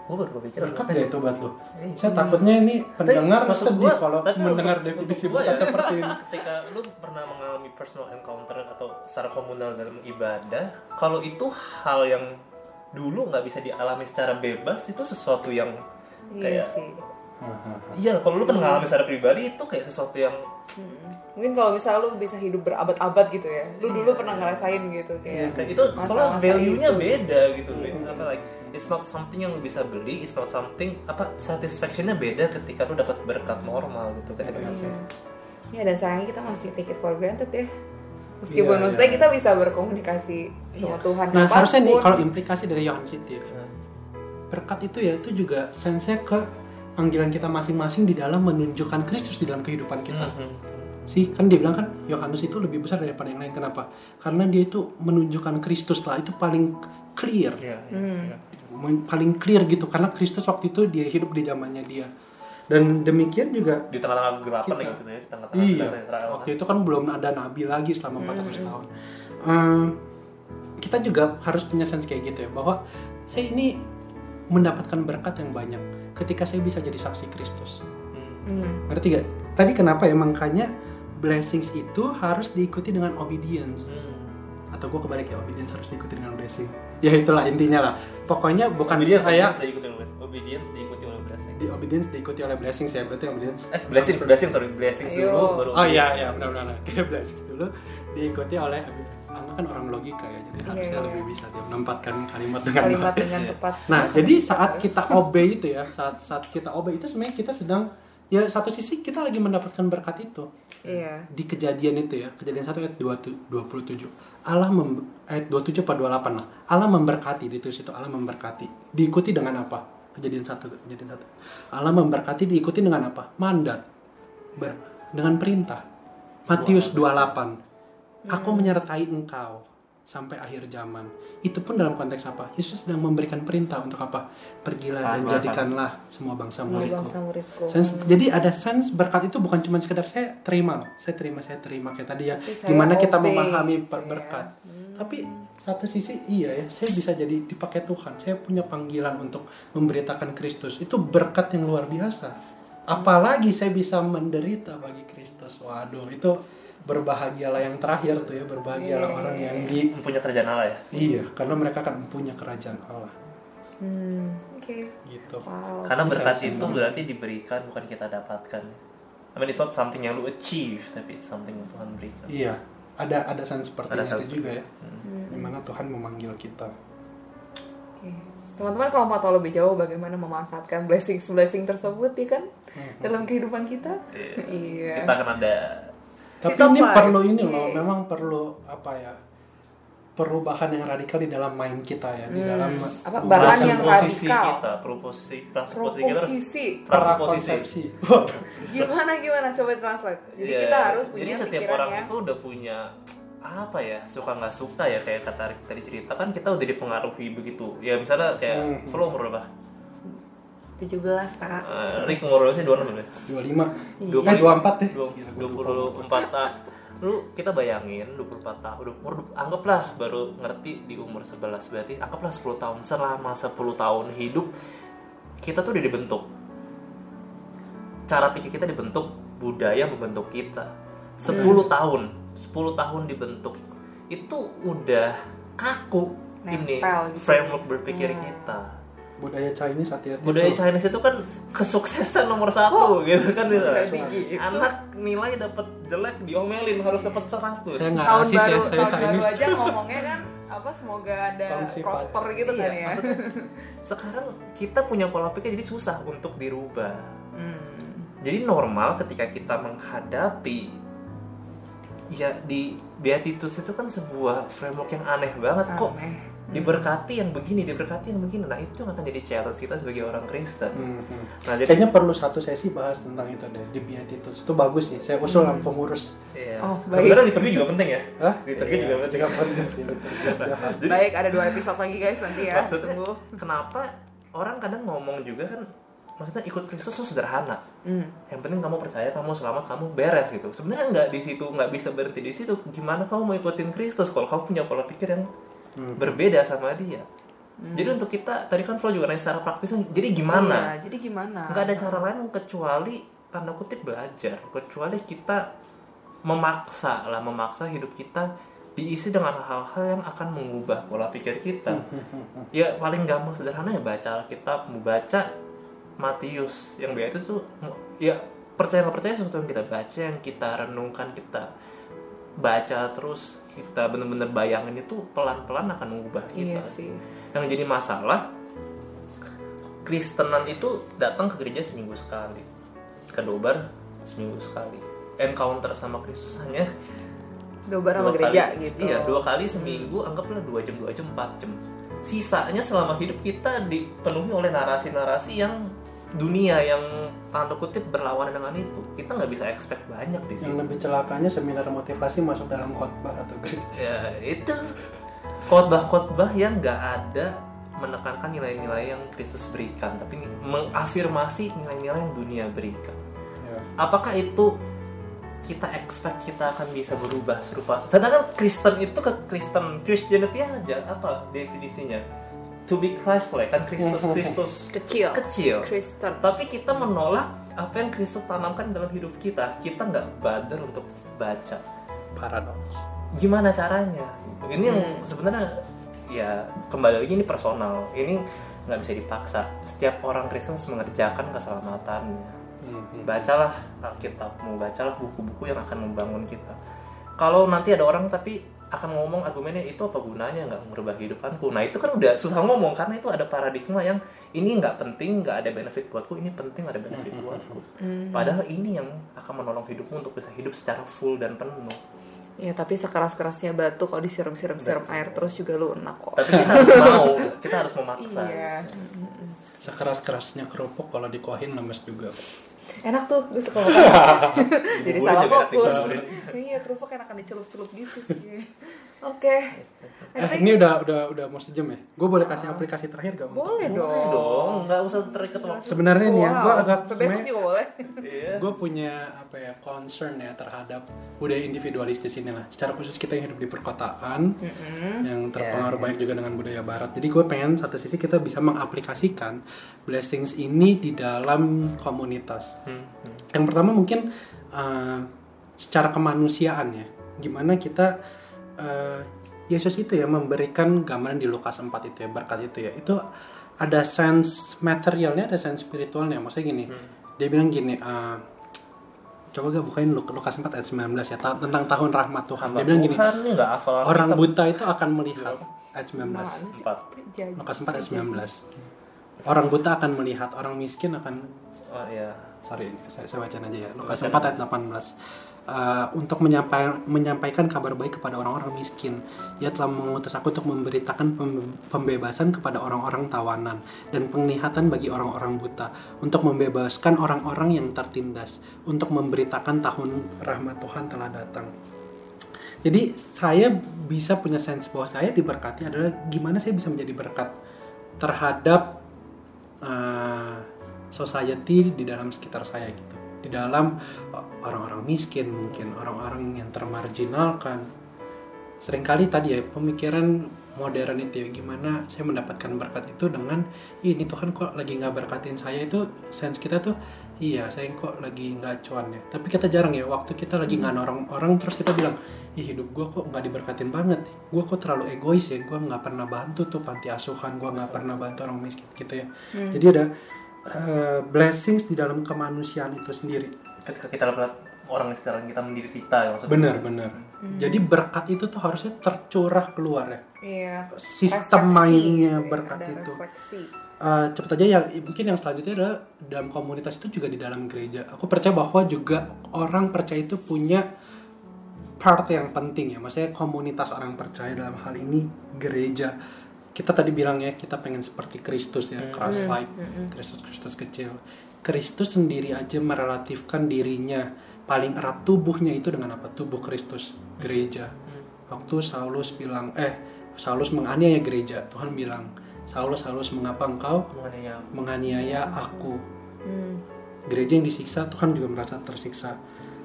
Gue baru kepikiran Berkat gak itu buat lo? Iya. Saya takutnya ini pendengar maksud sedih gua- kalau tapi mendengar untuk- definisi untuk berkat ya, seperti ini. ketika lu pernah mengalami personal encounter atau secara komunal dalam ibadah kalau itu hal yang dulu nggak bisa dialami secara bebas itu sesuatu yang Iya kayak sih. iya kalau lu kan mengalami secara pribadi itu kayak sesuatu yang Mm. Mungkin kalau misalnya lu bisa hidup berabad-abad gitu ya. Lu dulu pernah ngerasain gitu kayak. kayak itu soalnya value-nya beda gitu it's apa like it's not something yang lu bisa beli it's not something apa satisfaction-nya beda ketika lu dapat berkat normal gitu ketika Iya. Ya dan sayangnya kita masih take it for granted ya. Meskipun Iya, maksudnya iya. kita bisa berkomunikasi sama Tuhan Nah, kapan pun. harusnya nih kalau implikasi dari Yohanes itu ya, berkat itu ya itu juga sense ke panggilan kita masing-masing di dalam menunjukkan Kristus di dalam kehidupan kita. Sih kan dia bilang kan Yohanes itu lebih besar daripada yang lain kenapa? Karena dia itu menunjukkan Kristus lah itu paling clear. Iya, Hmm. iya. Paling clear gitu karena Kristus waktu itu dia hidup di zamannya dia. Dan demikian juga di tengah-tengah kegelapan Kita. gitu ya di tengah-tengah Iya, Israel waktu itu kan belum ada nabi lagi selama 400 tahun. Ehm, kita juga harus punya sense kayak gitu ya bahwa saya ini mendapatkan berkat yang banyak ketika saya bisa jadi saksi Kristus. Hmm. Ngerti gak? Tadi kenapa ya makanya blessings itu harus diikuti dengan obedience. Hmm. Atau gue kebalik ya, obedience harus diikuti dengan blessing. Ya itulah intinya lah. Pokoknya bukan obedience, saya obedience diikuti oleh blessing. Obedience diikuti oleh blessing. Di obedience diikuti oleh blessings ya berarti obedience eh blessing blessing sorry. Blessing dulu baru Oh iya iya benar-benar kayak blessings dulu. Diikuti oleh Anda kan orang logika ya jadi harusnya iya. lebih bisa dia menempatkan kalimat dengan Kalimat dengan tepat. Nah jadi saat kita obey itu ya saat saat kita obey itu sebenarnya kita sedang ya satu sisi kita lagi mendapatkan berkat itu Iya. di kejadian itu ya kejadian 1 ayat 20 27 Allah mem, ayat 27 atau 28 lah. Allah memberkati di situ Allah memberkati. Diikuti dengan apa? Kejadian satu kejadian satu. Allah memberkati diikuti dengan apa? Mandat. Ber- dengan perintah. Matius 28 aku menyertai engkau sampai akhir zaman. Itu pun dalam konteks apa? Yesus sedang memberikan perintah untuk apa? Pergilah dan jadikanlah semua bangsa Semua muridku. bangsa muridku. Sense- jadi ada sense berkat itu bukan cuma sekedar saya terima saya terima saya terima kayak tadi ya Tapi saya gimana kita obey, memahami gitu per- ya. berkat. Tapi satu sisi iya ya saya bisa jadi dipakai Tuhan. Saya punya panggilan untuk memberitakan Kristus. Itu berkat yang luar biasa. Apalagi saya bisa menderita bagi Kristus. Waduh itu berbahagialah yang terakhir tuh ya berbahagialah Iya. orang yang di Mempunyai kerjaan Allah ya. iya karena mereka akan punya kerajaan Allah Hmm, oke. gitu Wow. Karena berkat bisa. itu berarti diberikan bukan kita dapatkan. I mean it's not something yang lu achieve tapi it's something yang Tuhan berikan. Iya, ada ada sense seperti Ada itu sense. juga ya. Di mana Tuhan memanggil kita. Oke. Teman-teman kalau mau tahu lebih jauh bagaimana memanfaatkan blessings blessing tersebut ya kan dalam kehidupan kita. Iya. Kita akan ada Tapi ini outside. perlu ini loh, Iya. memang perlu apa ya? Perubahan yang radikal di dalam mind kita ya, di dalam Apa, ubah bahan yang posisi radikal. kita, proposisi, prasuposisi kita harus Proposisi. praposisi. Gimana gimana coba translate. Jadi Iya, kita harus punya jadi setiap pikiran orang yang itu udah punya apa ya suka nggak suka ya kayak kata tadi cerita kan kita udah dipengaruhi begitu ya misalnya kayak Hmm. Flo umur berapa? 17 kak. Uh, Rick umur berapa sih 26 ya? 25. Iya. Eh 24 deh. Dua- Sekira gua lupa. 24 tahun lu kita bayangin 24 tahun umur anggaplah baru ngerti di umur 11 berarti anggaplah 10 tahun selama 10 tahun hidup kita tuh udah dibentuk cara pikir kita dibentuk budaya membentuk kita 10 tahun 10 tahun dibentuk itu udah kaku ini Nempel gitu. framework berpikir kita Budaya Chinese hati-hati. budaya tuh. Chinese itu kan kesuksesan nomor satu gitu kan bisa Jadi gitu. anak nilai dapat jelek diomelin harus dapat 100 Saya nggak tahun rasis ya, baru saya tahun baru Chinese. aja ngomongnya kan apa semoga ada prosper gitu kan Iya, ya. maksudnya sekarang kita punya pola pikir jadi susah untuk dirubah Hmm. jadi normal ketika kita menghadapi ya di Beatitudes itu kan sebuah framework yang aneh banget kok Aneh. Diberkati yang begini diberkati yang begini nah itu yang akan jadi challenge kita sebagai orang Kristen Hmm, hmm. nah jadi Kayaknya perlu satu sesi bahas tentang itu deh di Beatitudes. Itu bagus sih. Saya usul Hmm. sama pengurus. Iya. Oh, Sebenarnya liturgi juga penting ya. Hah? Liturgi juga penting. Juga penting sih. Jadi, Baik, ada dua episode lagi guys nanti ya. maksudnya Tunggu. kenapa orang kadang ngomong juga kan maksudnya ikut Kristus tuh sederhana. Hmm. Yang penting kamu percaya, kamu selamat, kamu beres gitu. Sebenarnya nggak di situ, nggak bisa berhenti di situ. Gimana kamu mau ikutin Kristus kalau kamu punya pola pikir yang berbeda sama dia? Jadi untuk kita tadi kan Flo juga nanya secara praktis jadi gimana? Iya, jadi gimana? nggak ada cara lain kecuali tanda kutip belajar kecuali kita memaksa lah memaksa hidup kita diisi dengan hal-hal yang akan mengubah pola pikir kita ya paling gampang sederhana ya baca Alkitab membaca Matius yang biasa itu tuh ya percaya nggak percaya sesuatu yang kita baca yang kita renungkan kita baca terus kita bener-bener bayangin itu pelan-pelan akan mengubah kita Iya sih. yang jadi masalah Kristenan itu datang ke gereja seminggu sekali ke Dobar seminggu sekali encounter sama Kristus hanya dua sama gereja kali gitu. iya dua kali seminggu anggaplah dua jam dua jam empat jam sisanya selama hidup kita dipenuhi oleh narasi-narasi yang dunia yang tanda kutip berlawanan dengan itu kita nggak bisa expect banyak di Yang sini lebih celakanya seminar motivasi masuk dalam khotbah atau gereja. ya itu. Khotbah-khotbah yang nggak ada menekankan nilai-nilai yang Kristus berikan tapi mengafirmasi nilai-nilai yang dunia berikan. Ya. apakah itu kita expect kita akan bisa berubah serupa? Sedangkan Kristen itu ke Kristen Christianity aja apa definisinya to be Christ-like kan Kristus Kristus Kecil. kecil Kristen. tapi kita menolak apa yang Kristus tanamkan dalam hidup kita kita nggak bother untuk baca Paradoks. gimana caranya ini yang Hmm. sebenarnya ya kembali lagi ini personal ini nggak bisa dipaksa setiap orang Kristen harus mengerjakan keselamatannya hmm. bacalah Alkitabmu bacalah buku-buku yang akan membangun kita kalau nanti ada orang tapi akan ngomong argumennya itu apa gunanya nggak merubah hidupanku nah itu kan udah susah ngomong karena itu ada paradigma yang ini nggak penting nggak ada benefit buatku ini penting ada benefit buatku. Padahal ini yang akan menolong hidupmu untuk bisa hidup secara full dan penuh. Ya tapi sekeras-kerasnya batu kalau disiram-siram siram air terus juga lu enak kok. tapi kita harus mau kita harus memaksa. Iya. sekeras kerasnya kerupuk kalau dikuahin lemes juga enak tuh gue suka makan. Jadi salah fokus. iya kerupuk enakan dicelup-celup gitu. Oke. I eh, think- ini udah udah udah mau sejam ya? Gue boleh kasih aplikasi terakhir gak untuk boleh dong. Boleh dong, nggak usah terikat waktu. Sebenarnya nih ya, Wow. gua agak besok sebenarnya- juga boleh. Iya. gue punya apa ya concern ya terhadap budaya individualistis ini lah. Secara khusus kita yang hidup di perkotaan yang terpengaruh banyak juga dengan budaya barat. Jadi gue pengen satu sisi kita bisa mengaplikasikan blessings ini di dalam komunitas. Hmm, hmm. yang pertama mungkin uh, secara kemanusiaan ya. Gimana kita uh, Yesus itu ya memberikan gambaran di Lukas 4 itu ya berkat itu ya. Itu ada sense materialnya ada sense spiritualnya. Maksudnya gini dia bilang gini uh, coba gak bukain Luk- Lukas 4 ayat 19 ya ta- tentang tahun rahmat Tuhan. Dia bilang gini orang buta itu akan melihat ayat 19 Mana sih? Empat. Jadi. Lukas 4 ayat 19 orang buta akan melihat orang miskin akan Oh iya. sorry saya, saya bacain aja ya. Lukas 4 ayat 18 Eh, untuk menyampaikan menyampaikan kabar baik kepada orang-orang miskin. Ia telah mengutus aku untuk memberitakan pem- pembebasan kepada orang-orang tawanan dan penglihatan bagi orang-orang buta untuk membebaskan orang-orang yang tertindas untuk memberitakan tahun rahmat Tuhan telah datang. Jadi saya bisa punya sense bahwa saya diberkati adalah gimana saya bisa menjadi berkat terhadap uh, society di dalam sekitar saya gitu di dalam uh, orang-orang miskin mungkin orang-orang yang termarginalkan sering kali tadi ya pemikiran modern itu ya gimana saya mendapatkan berkat itu dengan "Ih, ini Tuhan kok lagi nggak berkatin saya? Itu sense kita tuh iya saya kok lagi nggak cuan ya. Tapi kita jarang ya waktu kita lagi nggak nolong orang terus kita bilang ih hidup gue kok nggak diberkatin banget. Gue kok terlalu egois ya gue nggak pernah bantu tuh panti asuhan gue nggak pernah bantu orang miskin gitu ya. Jadi ada uh, blessings di dalam kemanusiaan itu sendiri Ketika kita lihat orang yang sekarang kita menderita ya maksudnya. benar benar jadi berkat itu tuh harusnya tercurah keluar ya Iya. sistem Refleksi mainnya gitu ya, berkat ada itu. refleksi. Eh, cepet aja yang mungkin yang selanjutnya adalah dalam komunitas itu juga di dalam gereja. Aku percaya bahwa juga orang percaya itu punya part yang penting ya. Maksudnya komunitas orang percaya dalam hal ini gereja. Kita tadi bilang ya kita pengen seperti Kristus ya, Christ like, Kristus Kristus kecil. Kristus sendiri aja merelatifkan dirinya paling erat tubuhnya itu dengan apa? Tubuh Kristus, gereja. Waktu Saulus bilang, eh Saulus menganiaya gereja, Tuhan bilang, Saulus Saulus mengapa engkau menganiaya aku? Hmm. Gereja yang disiksa, Tuhan juga merasa tersiksa.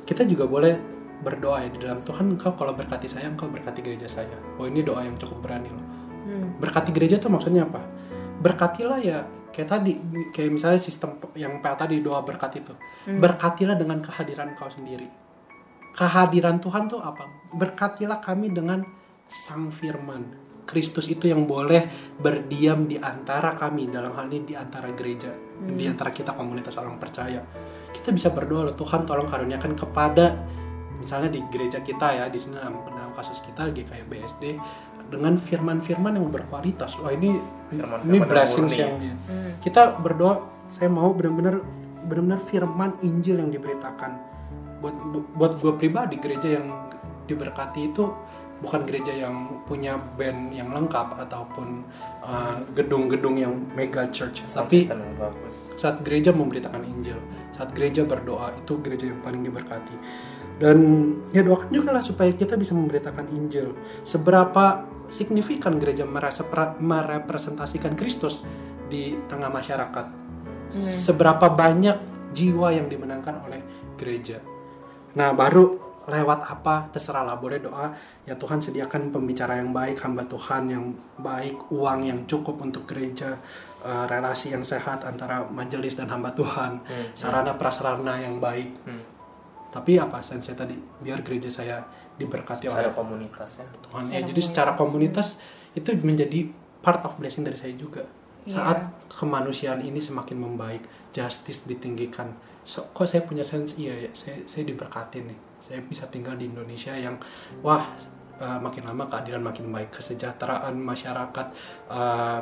Kita juga boleh berdoa ya di dalam Tuhan engkau kalau berkati saya, engkau berkati gereja saya. Oh ini doa yang cukup berani loh. Hmm. Berkati gereja tuh maksudnya apa? Berkatilah ya kayak tadi, kayak misalnya sistem yang PA tadi doa berkat itu. Berkatilah dengan kehadiran kau sendiri. Kehadiran Tuhan tuh apa? Berkatilah kami dengan Sang Firman. Kristus itu yang boleh berdiam di antara kami dalam hal ini di antara gereja, di antara kita komunitas orang percaya. Kita bisa berdoa loh Tuhan tolong karuniakan kepada misalnya di gereja kita ya di sini dalam, dalam kasus kita GKI BSD dengan firman-firman yang berkualitas. Wah ini Firman-firman ini yang blessings murni. yang kita berdoa saya mau benar-benar benar-benar firman Injil yang diberitakan buat buat gue pribadi gereja yang diberkati itu bukan gereja yang punya band yang lengkap ataupun uh, gedung-gedung yang mega church sound tapi saat gereja memberitakan Injil, saat gereja berdoa itu gereja yang paling diberkati. Dan ya doakan juga lah supaya kita bisa memberitakan Injil. Seberapa signifikan gereja merasa merepresentasikan Kristus di tengah masyarakat. Seberapa banyak jiwa yang dimenangkan oleh gereja. Nah baru lewat apa terserah lah boleh doa ya Tuhan sediakan pembicara yang baik hamba Tuhan yang baik uang yang cukup untuk gereja eh, relasi yang sehat antara majelis dan hamba Tuhan sarana prasarana yang baik Hmm. Tapi apa sense tadi? Biar gereja saya diberkati oleh Ada komunitas ya. Tuhan. Ya jadi secara komunitas. itu menjadi part of blessing dari saya juga. Saat kemanusiaan ini semakin membaik justice ditinggikan. So, kok saya punya sense? Iya ya saya saya diberkati nih. Saya bisa tinggal di Indonesia yang wah eh, makin lama keadilan makin baik kesejahteraan masyarakat eh,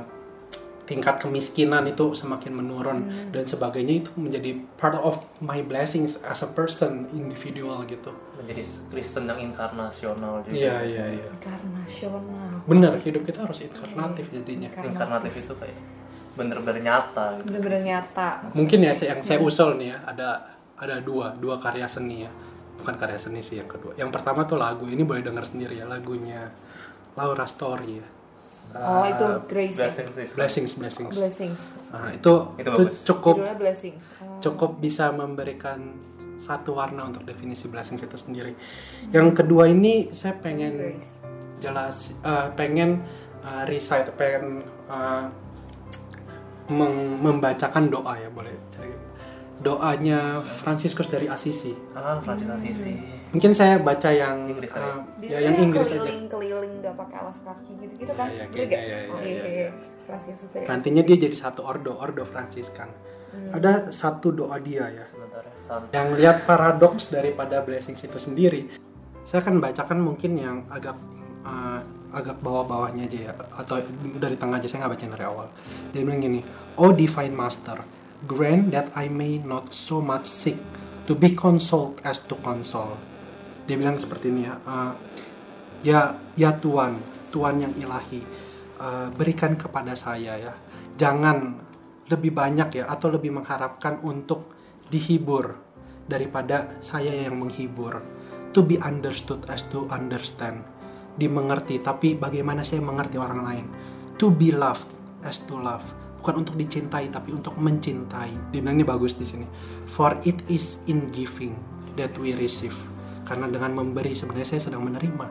tingkat kemiskinan itu semakin menurun dan sebagainya itu menjadi part of my blessings as a person individual gitu Menjadi Kristen yang inkarnasional juga. iya iya iya Inkarnasional. benar hidup kita harus inkarnatif jadinya Inkarnatif. Inkarnatif itu kayak bener-bener nyata gitu. bener-bener nyata Mungkin ya yang saya usul nih ya ada ada dua dua karya seni ya. Bukan karya seni sih yang kedua. Yang pertama tuh lagu ini boleh denger sendiri ya lagunya Laura Story ya. Oh itu Grace ya? Blessings Blessings Blessings. blessings Nah, itu Itu itu, cukup blessings oh. cukup bisa memberikan satu warna untuk definisi blessings itu sendiri. Yang kedua ini saya pengen Grace jelas eh, pengen eh, recite pengen eh, meng- membacakan doa ya boleh Jadi, doanya Franciscus dari Assisi. Ah Francis Assisi. Mungkin saya baca yang Inggris aja. eh, Dia ya tuh yang Inggris aja. keliling-keliling gak pakai alas kaki gitu-gitu kan? Iya, iya, kayaknya, iya, oh, iya, iya. iya. Franciscus dari nantinya dia jadi satu ordo ordo Fransiskan Hmm. ada satu doa dia ya. Sebentar ya yang lihat paradoks daripada blessings itu sendiri. Saya akan bacakan mungkin yang agak uh, agak bawah-bawahnya aja ya. Atau dari tengah aja saya nggak bacain dari awal. Dia bilang gini oh divine master grant that I may not so much seek to be consoled as to console. Dia bilang seperti ini ya uh, ya ya Tuhan Tuhan yang ilahi uh, berikan kepada saya ya. Jangan lebih banyak ya atau lebih mengharapkan untuk dihibur daripada saya yang menghibur. To be understood as to understand. Dimengerti tapi bagaimana saya mengerti orang lain? To be loved as to love bukan untuk dicintai tapi untuk mencintai. Dia bilang ini bagus di sini. For it is in giving that we receive. Karena dengan memberi sebenarnya saya sedang menerima.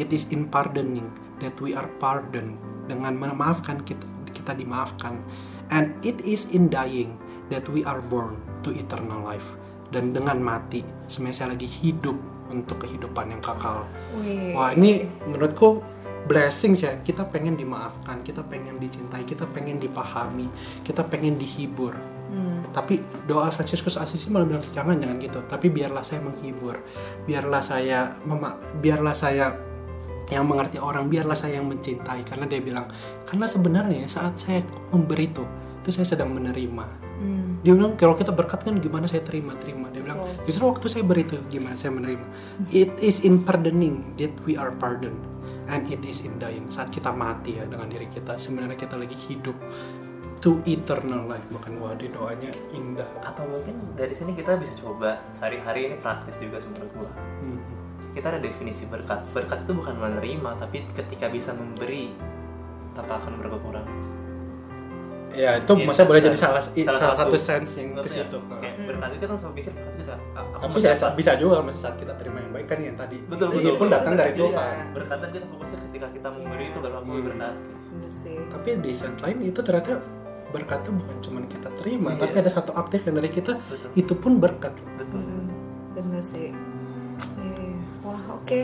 It is in pardoning that we are pardoned. Dengan memaafkan kita kita dimaafkan. And it is in dying that we are born to eternal life. Dan dengan mati sebenarnya saya lagi hidup untuk kehidupan yang kekal. Wih. wah ini menurutku blessings ya kita pengen dimaafkan kita pengen dicintai kita pengen dipahami kita pengen dihibur. Tapi doa Franciscus Assisi malah bilang jangan jangan gitu. Tapi biarlah saya menghibur. Biarlah saya mema- biarlah saya yang mengerti orang biarlah saya yang mencintai. Karena dia bilang karena sebenarnya saat saya memberi itu itu saya sedang menerima. Hmm. dia bilang kalau kita berkat kan gimana saya terima terima dia bilang justru waktu saya beri itu gimana saya menerima? It is in pardoning that we are pardoned and it is in dying. Saat kita mati ya dengan diri kita sebenarnya kita lagi hidup to eternal life. Bukan waduh doanya indah. Atau mungkin dari sini kita bisa coba sehari-hari ini praktis juga menurut gua. Hmm. kita ada definisi berkat. Berkat itu bukan menerima tapi ketika bisa memberi tanpa akan berkurang ya itu Iya, maksudnya boleh sense. jadi salah Salah salah satu. satu sense yang ke ya? situ Kayak itu kan selalu pikir itu bisa- dapat. bisa juga maksudnya saat kita terima yang baik kan yang tadi Betul, itu betul, pun datang dari. Tuhan berkat kan kita fokusnya ketika kita memberi Iya. itu baru aku Hmm. berkat sih. tapi di sense lain itu ternyata berkat itu bukan cuma kita terima Iya. tapi ada satu aktif yang dari kita betul itu pun berkat betul Hmm, Bener sih. Iya. Wah oke.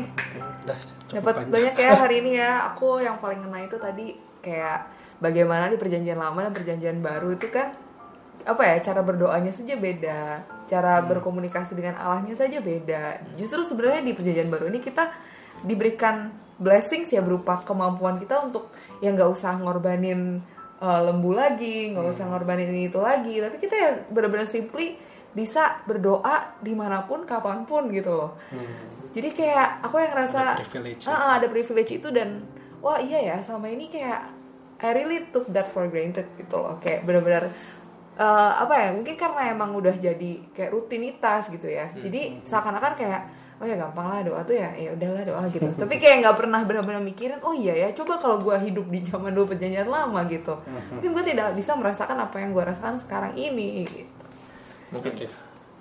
Cukup Dapat banyak ya hari ini ya. Aku yang paling ngena itu tadi kayak bagaimana di perjanjian lama dan perjanjian baru itu kan apa ya cara berdoanya saja beda, cara Hmm. berkomunikasi dengan Allahnya saja beda. Justru sebenarnya di perjanjian baru ini kita diberikan blessings ya berupa kemampuan kita untuk yang nggak usah ngorbanin uh, lembu lagi, nggak Hmm. usah ngorbanin ini itu lagi, tapi kita ya benar-benar simply bisa berdoa di mana pun kapan pun gitu loh. Jadi kayak aku yang ngerasa Ada privilege ah, ada privilege itu dan wah iya ya sama ini kayak I really took that for granted gitu loh. Kayak benar-benar eh, apa ya mungkin karena emang udah jadi kayak rutinitas gitu ya. Jadi seakan-akan kayak oh ya gampang lah doa tuh ya ya udahlah doa gitu. Tapi kayak nggak pernah benar-benar mikirin oh iya ya coba kalau gue hidup di zaman dulu perjanjian lama gitu. Mungkin gue tidak bisa merasakan apa yang gue rasakan sekarang ini gitu. Mungkin.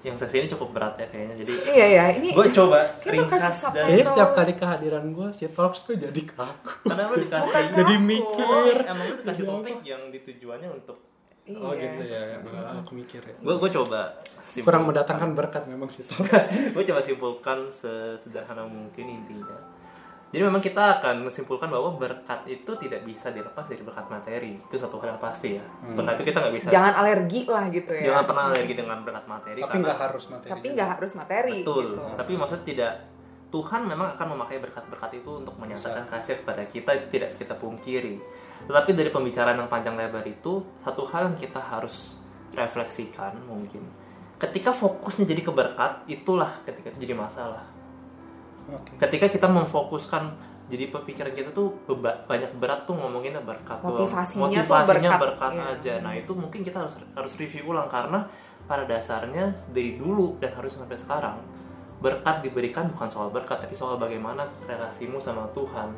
Yang sesi ini cukup berat ya kayaknya jadi iya ya ini gue coba ringkas dan. Kayaknya setiap kali kehadiran gue si talks tuh jadi kaku. karena lo dikasih Bukan Jadi kaku. mikir. emang lo dikasih topik yang ditujuannya untuk Oh Iya. gitu ya, malah aku mikir ya. gue gue coba simpulkan. Kurang mendatangkan berkat memang si talks. gue coba simpulkan sesederhana mungkin intinya jadi memang kita akan menyimpulkan bahwa berkat itu tidak bisa dilepas dari berkat materi. Itu satu hal yang pasti ya. Berkat itu kita nggak bisa jangan alergi lah gitu ya. Jangan pernah alergi dengan berkat materi Tapi karena nggak harus materi. tapi nggak harus materi betul. gitu. tapi maksudnya tidak Tuhan memang akan memakai berkat-berkat itu untuk menyatakan kasih kepada kita. Itu tidak kita pungkiri. Tetapi dari pembicaraan yang panjang lebar itu satu hal yang kita harus refleksikan mungkin. Ketika fokusnya jadi ke berkat itulah ketika itu jadi masalah Oke. ketika kita memfokuskan jadi pemikiran kita tuh beba- banyak berat tuh ngomonginnya berkat doang. Motivasinya tuh motivasinya berkat, berkat, iya. aja. Nah itu mungkin kita harus harus review ulang karena pada dasarnya dari dulu dan harus sampai sekarang berkat diberikan bukan soal berkat tapi soal bagaimana relasimu sama Tuhan.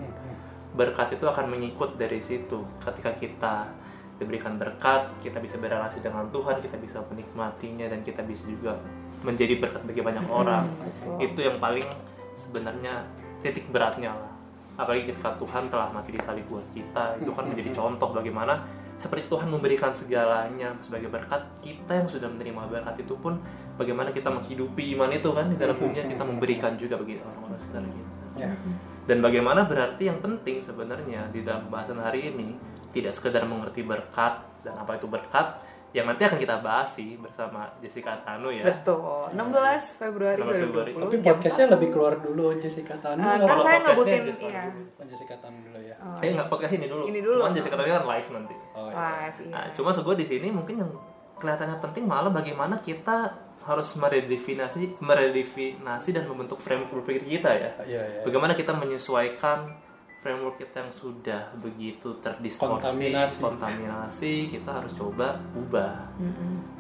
Berkat itu akan mengikut dari situ. Ketika kita diberikan berkat kita bisa berrelasi dengan Tuhan kita bisa menikmatinya dan kita bisa juga menjadi berkat bagi banyak orang. itu yang paling sebenarnya titik beratnya lah. Apalagi ketika Tuhan telah mati di salib buat kita itu kan menjadi contoh bagaimana seperti Tuhan memberikan segalanya sebagai berkat kita yang sudah menerima berkat itu pun bagaimana kita menghidupi iman itu kan di dalam dunia kita memberikan juga bagi orang-orang sekitar kita. Ya. dan bagaimana berarti yang penting sebenarnya di dalam pembahasan hari ini tidak sekedar mengerti berkat dan apa itu berkat yang nanti akan kita bahas sih bersama Jessica Tanu ya. Betul. 16 Februari 16 Februari. 2020. Tapi podcastnya lebih keluar dulu Jessica Tanu. Ntar Kalau saya ngebutin iya. Oh, Jessica Tanu dulu ya. Eh nggak podcast ini dulu. Ini dulu. Cuman Jessica Tanu kan live nanti. Oh, iya. Live, iya. Nah, cuma gue di sini mungkin yang kelihatannya penting malah bagaimana kita harus meredefinasi, meredefinasi dan membentuk framework berpikir kita ya. Iya, iya. Bagaimana kita menyesuaikan framework kita yang sudah begitu terdistorsi, Kontaminasi. kontaminasi, kita harus coba ubah.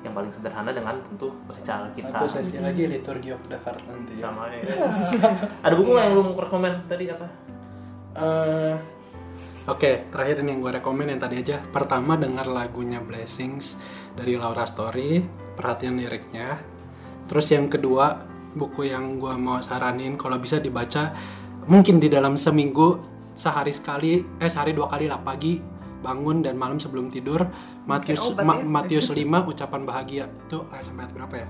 Yang paling sederhana dengan tentu baca kita. Atau sesi lagi Liturgy of the Heart nanti. ya. Sama ya. Ada buku yang lu mau rekomen tadi apa? Eh, Oke, terakhir ini yang gue rekomen yang tadi aja. Pertama dengar lagunya Blessings dari Laura Story, perhatian liriknya. Terus yang kedua, buku yang gue mau saranin kalau bisa dibaca mungkin di dalam seminggu sehari sekali, eh sehari dua kali lah pagi bangun dan malam sebelum tidur Matius obat Ma- ya. Matius 5 ucapan bahagia itu ayat sampai ayat berapa ya?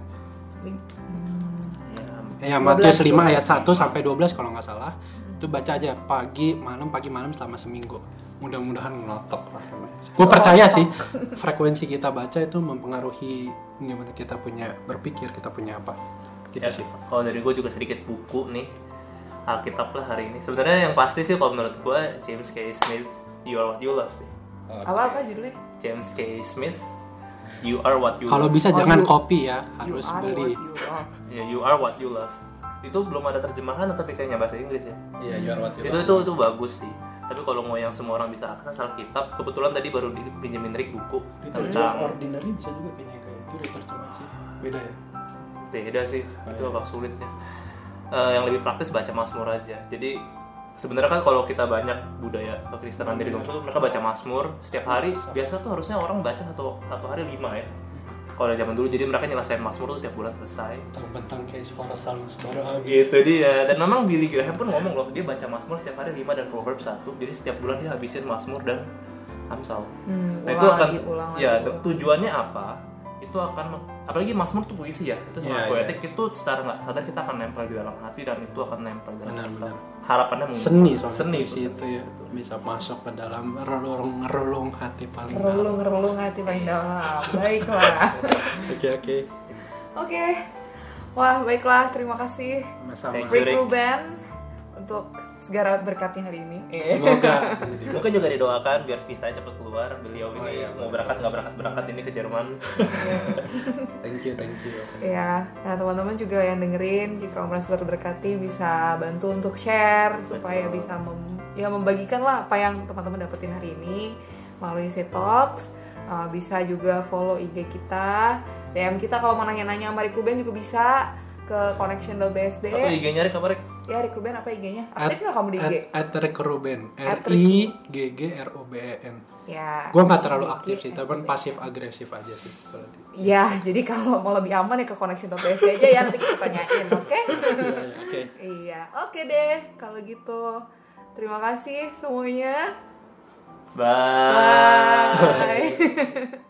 Ya, Ya, Matius 5 ayat 1 sampai 12 kalau nggak salah. Itu baca aja pagi, malam, pagi, malam selama seminggu. Mudah-mudahan ngenotok lah. Gue percaya sih frekuensi kita baca itu mempengaruhi gimana kita punya berpikir, kita punya apa. Gitu ya, sih. Kalau dari gue juga sedikit buku nih Alkitab lah hari ini. Sebenarnya yang pasti sih kalau menurut gue James K. Smith You Are What You Love sih. Apa apa judulnya? James K. Smith You Are What You Kalau Love. bisa Oh, jangan you- copy ya, You harus are beli. what you love. Ya, You Are What You Love. Itu belum ada terjemahan tapi kayaknya bahasa Inggris ya. Iya, you are what you itu love. itu itu bagus sih. Tapi kalau mau yang semua orang bisa akses Alkitab, kebetulan tadi baru dipinjemin Rick buku of tentang Ordinary bisa juga kayaknya kayak itu diterjemah sih. Beda ya? beda sih Oh, itu iya. agak sulit ya Eh, yang lebih praktis baca Mazmur aja. Jadi sebenarnya kan kalau kita banyak budaya kekristenan dari Indonesia tuh mereka baca Mazmur setiap hari. Biasa tuh harusnya orang baca satu satu hari lima ya. Kalau dari zaman dulu jadi mereka nyelesain Mazmur tuh tiap bulan selesai. Terbentang kayak suara Psalms baru habis. gitu dia. Dan memang Billy Graham pun ngomong loh dia baca Mazmur setiap hari 5 dan Proverbs satu. Jadi setiap bulan dia habisin Mazmur dan Amsal. Hmm, nah itu akan lagi, ulang ya lagi. tujuannya apa itu akan apalagi Mazmur tuh puisi ya itu sangat Iya, poetik itu secara nggak sadar kita akan nempel di dalam hati dan itu akan nempel di dalam Benar, kita benar. harapannya mungkin Seni soalnya seni puisi itu itu ya bisa masuk ke dalam relung-relung hati paling dalam. Relung relung hati paling dalam. Baiklah. Oke oke. Oke. Wah, baiklah. Terima kasih. Rick Rick. Ruben untuk segala berkatnya hari ini. Semoga menjadi mungkin juga didoakan biar visa cepat keluar beliau Oh, ini iya. mau berangkat nggak berangkat berangkat ini ke Jerman thank you thank you. Ya, nah teman-teman juga yang dengerin jika merasa terberkati bisa bantu untuk share supaya bisa mem- ya membagikan lah apa yang teman-teman dapetin hari ini melalui Talks. Uh, bisa juga follow IG kita, DM kita kalau mau nanya-nanya sama Rick Ruben juga bisa ke connection.bsd. atau IG-nya Rick apa Rick? Ya Rick Ruben apa IG-nya? Aktif nggak kamu di IG? At, at Rick Ruben. R I G G R O B E N. Ya. Gue nggak terlalu aktif sih, tapi at- pasif agresif aja sih. Ya, jadi kalau mau lebih aman ya ke connection.bsd aja ya nanti kita tanyain, oke? Iya, iya, Oke. Iya, oke deh kalau gitu. Terima kasih semuanya. Bye. Bye.